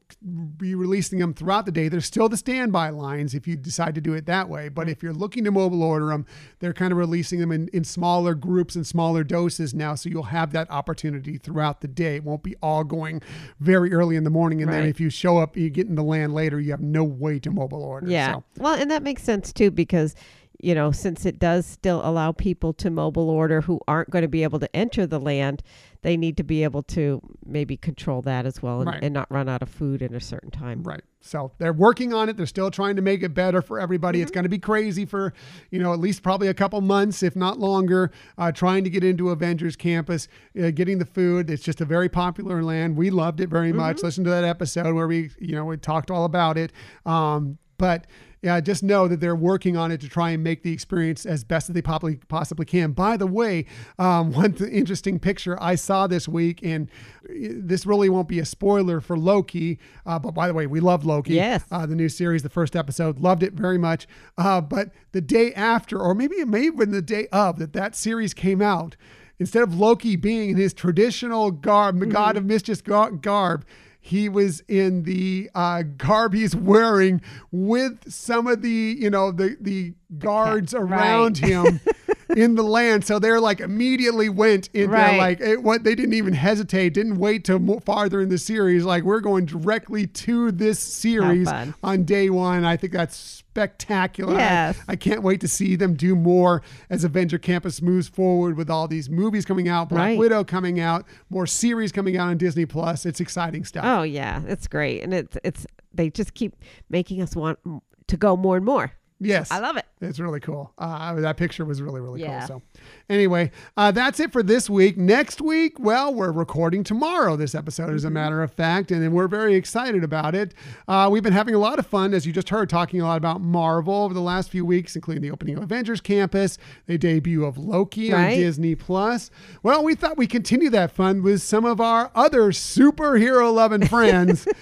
be releasing them throughout the day. There's still the standby lines if you decide to do it that way. But mm. if you're looking to mobile order them, they're kind of releasing them in, in smaller groups and smaller doses now. So you'll have that opportunity throughout the day. It won't be all going very early in the morning. And then if you show up, you get in the land later, you have no way to mobile order. Yeah. So, Well, and that makes sense too because you know, since it does still allow people to mobile order who aren't going to be able to enter the land, they need to be able to maybe control that as well and, Right. and not run out of food in a certain time. Right. So they're working on it. They're still trying to make it better for everybody. Mm-hmm. It's going to be crazy for, you know, at least probably a couple months, if not longer, uh, trying to get into Avengers Campus, uh, getting the food. It's just a very popular land. We loved it very much. Mm-hmm. Listen to that episode where we, you know, we talked all about it. Um, but yeah, just know that they're working on it to try and make the experience as best as they possibly possibly can. By the way, um, [laughs] one th- interesting picture I saw this week, and uh, this really won't be a spoiler for Loki. Uh, but by the way, we love Loki. Yes. uh, the new series, the first episode, loved it very much. Uh, but the day after, or maybe it may have been the day of that that series came out, instead of Loki being in his traditional garb, the god of mischief gar- garb, he was in the uh, garb he's wearing with some of the, you know, the the guards around right. him. [laughs] in the land. So they're like immediately went in Right. like it, what they didn't even hesitate, didn't wait till mo- farther in the series. Like we're going directly to this series on day one. I think that's spectacular. I- Yes. I, can't wait to see them do more as Avenger Campus moves forward with all these movies coming out, Black Right. Widow coming out, more series coming out on Disney Plus. It's exciting stuff. Oh yeah, it's great, and it's it's they just keep making us want to go more and more. Yes. I love it. It's really cool. Uh, that picture was really, really Yeah. cool. So, anyway, uh, that's it for this week. Next week, well, we're recording tomorrow. This episode, as a matter of fact, and we're very excited about it. Uh, we've been having a lot of fun, as you just heard, talking a lot about Marvel over the last few weeks, including the opening of Avengers Campus, the debut of Loki on Disney Plus. Well, we thought we'd continue that fun with some of our other superhero loving friends. [laughs]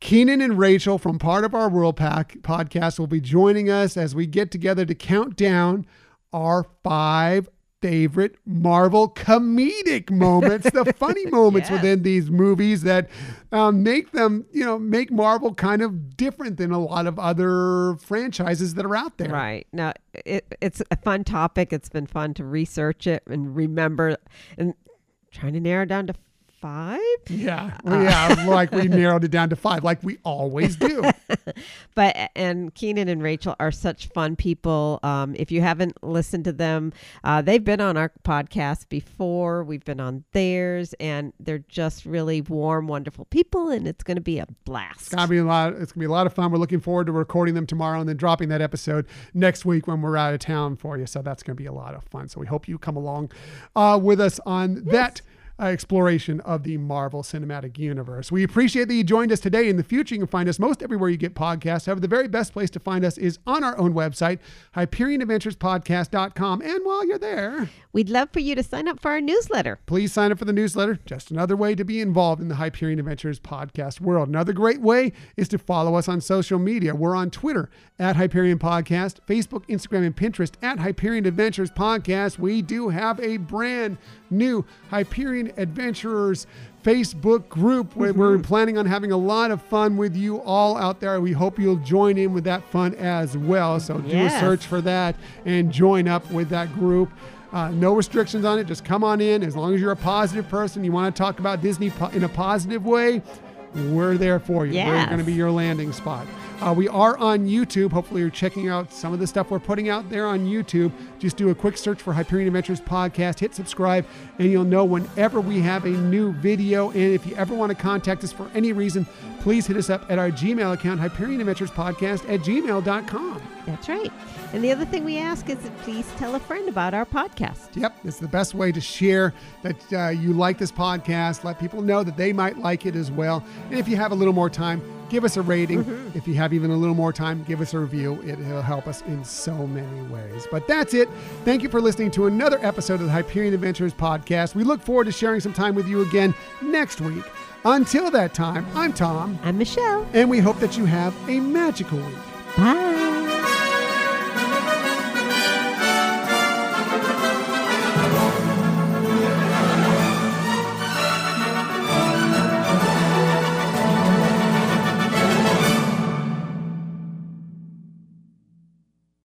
Keenan and Rachel from Part of Our World Pack podcast will be joining us as we get together to count down our five favorite Marvel comedic moments, the [laughs] funny moments within these movies that um, make them, you know, make Marvel kind of different than a lot of other franchises that are out there. Right now, it, it's a fun topic. It's been fun to research it and remember, and trying to narrow down to five. Yeah. yeah. Like we narrowed it down to five, like we always do. [laughs] But and Keenan and Rachel are such fun people. Um, if you haven't listened to them, uh, they've been on our podcast before. We've been on theirs, and they're just really warm, wonderful people, and it's going to be a blast. It's gonna be a lot. It's gonna be a lot of fun. We're looking forward to recording them tomorrow and then dropping that episode next week when we're out of town for you. So that's gonna be a lot of fun. So we hope you come along uh, with us on that. Uh, exploration of the Marvel Cinematic Universe. We appreciate that you joined us today. In the future, you can find us most everywhere you get podcasts. However, the very best place to find us is on our own website, HyperionAdventuresPodcast.com. And while you're there, We'd love for you to sign up for our newsletter. please sign up for the newsletter. Just another way to be involved in the Hyperion Adventures podcast world. Another great way is to follow us on social media. We're on Twitter at Hyperion Podcast, Facebook, Instagram, and Pinterest at Hyperion Adventures Podcast. We do have a brand new Hyperion Adventurers Facebook group where we're planning on having a lot of fun with you all out there. We hope you'll join in with that fun as well. So do a search for that and join up with that group. Uh, no restrictions on it. Just come on in. As long as you're a positive person, you want to talk about Disney po- in a positive way, we're there for you. We're going to be your landing spot. Uh, we are on YouTube. Hopefully, you're checking out some of the stuff we're putting out there on YouTube. Just do a quick search for Hyperion Adventures Podcast, hit subscribe, and you'll know whenever we have a new video. And if you ever want to contact us for any reason, please hit us up at our Gmail account, Hyperion Adventures Podcast at gmail.com. That's right. And the other thing we ask is that please tell a friend about our podcast. Yep, it's the best way to share that uh, you like this podcast. Let people know that they might like it as well. And if you have a little more time, give us a rating. If you have even a little more time, give us a review. It will help us in so many ways. But that's it. Thank you for listening to another episode of the Hyperion Adventures podcast. We look forward to sharing some time with you again next week. Until that time, I'm Tom, I'm Michelle. and we hope that you have a magical week. Bye.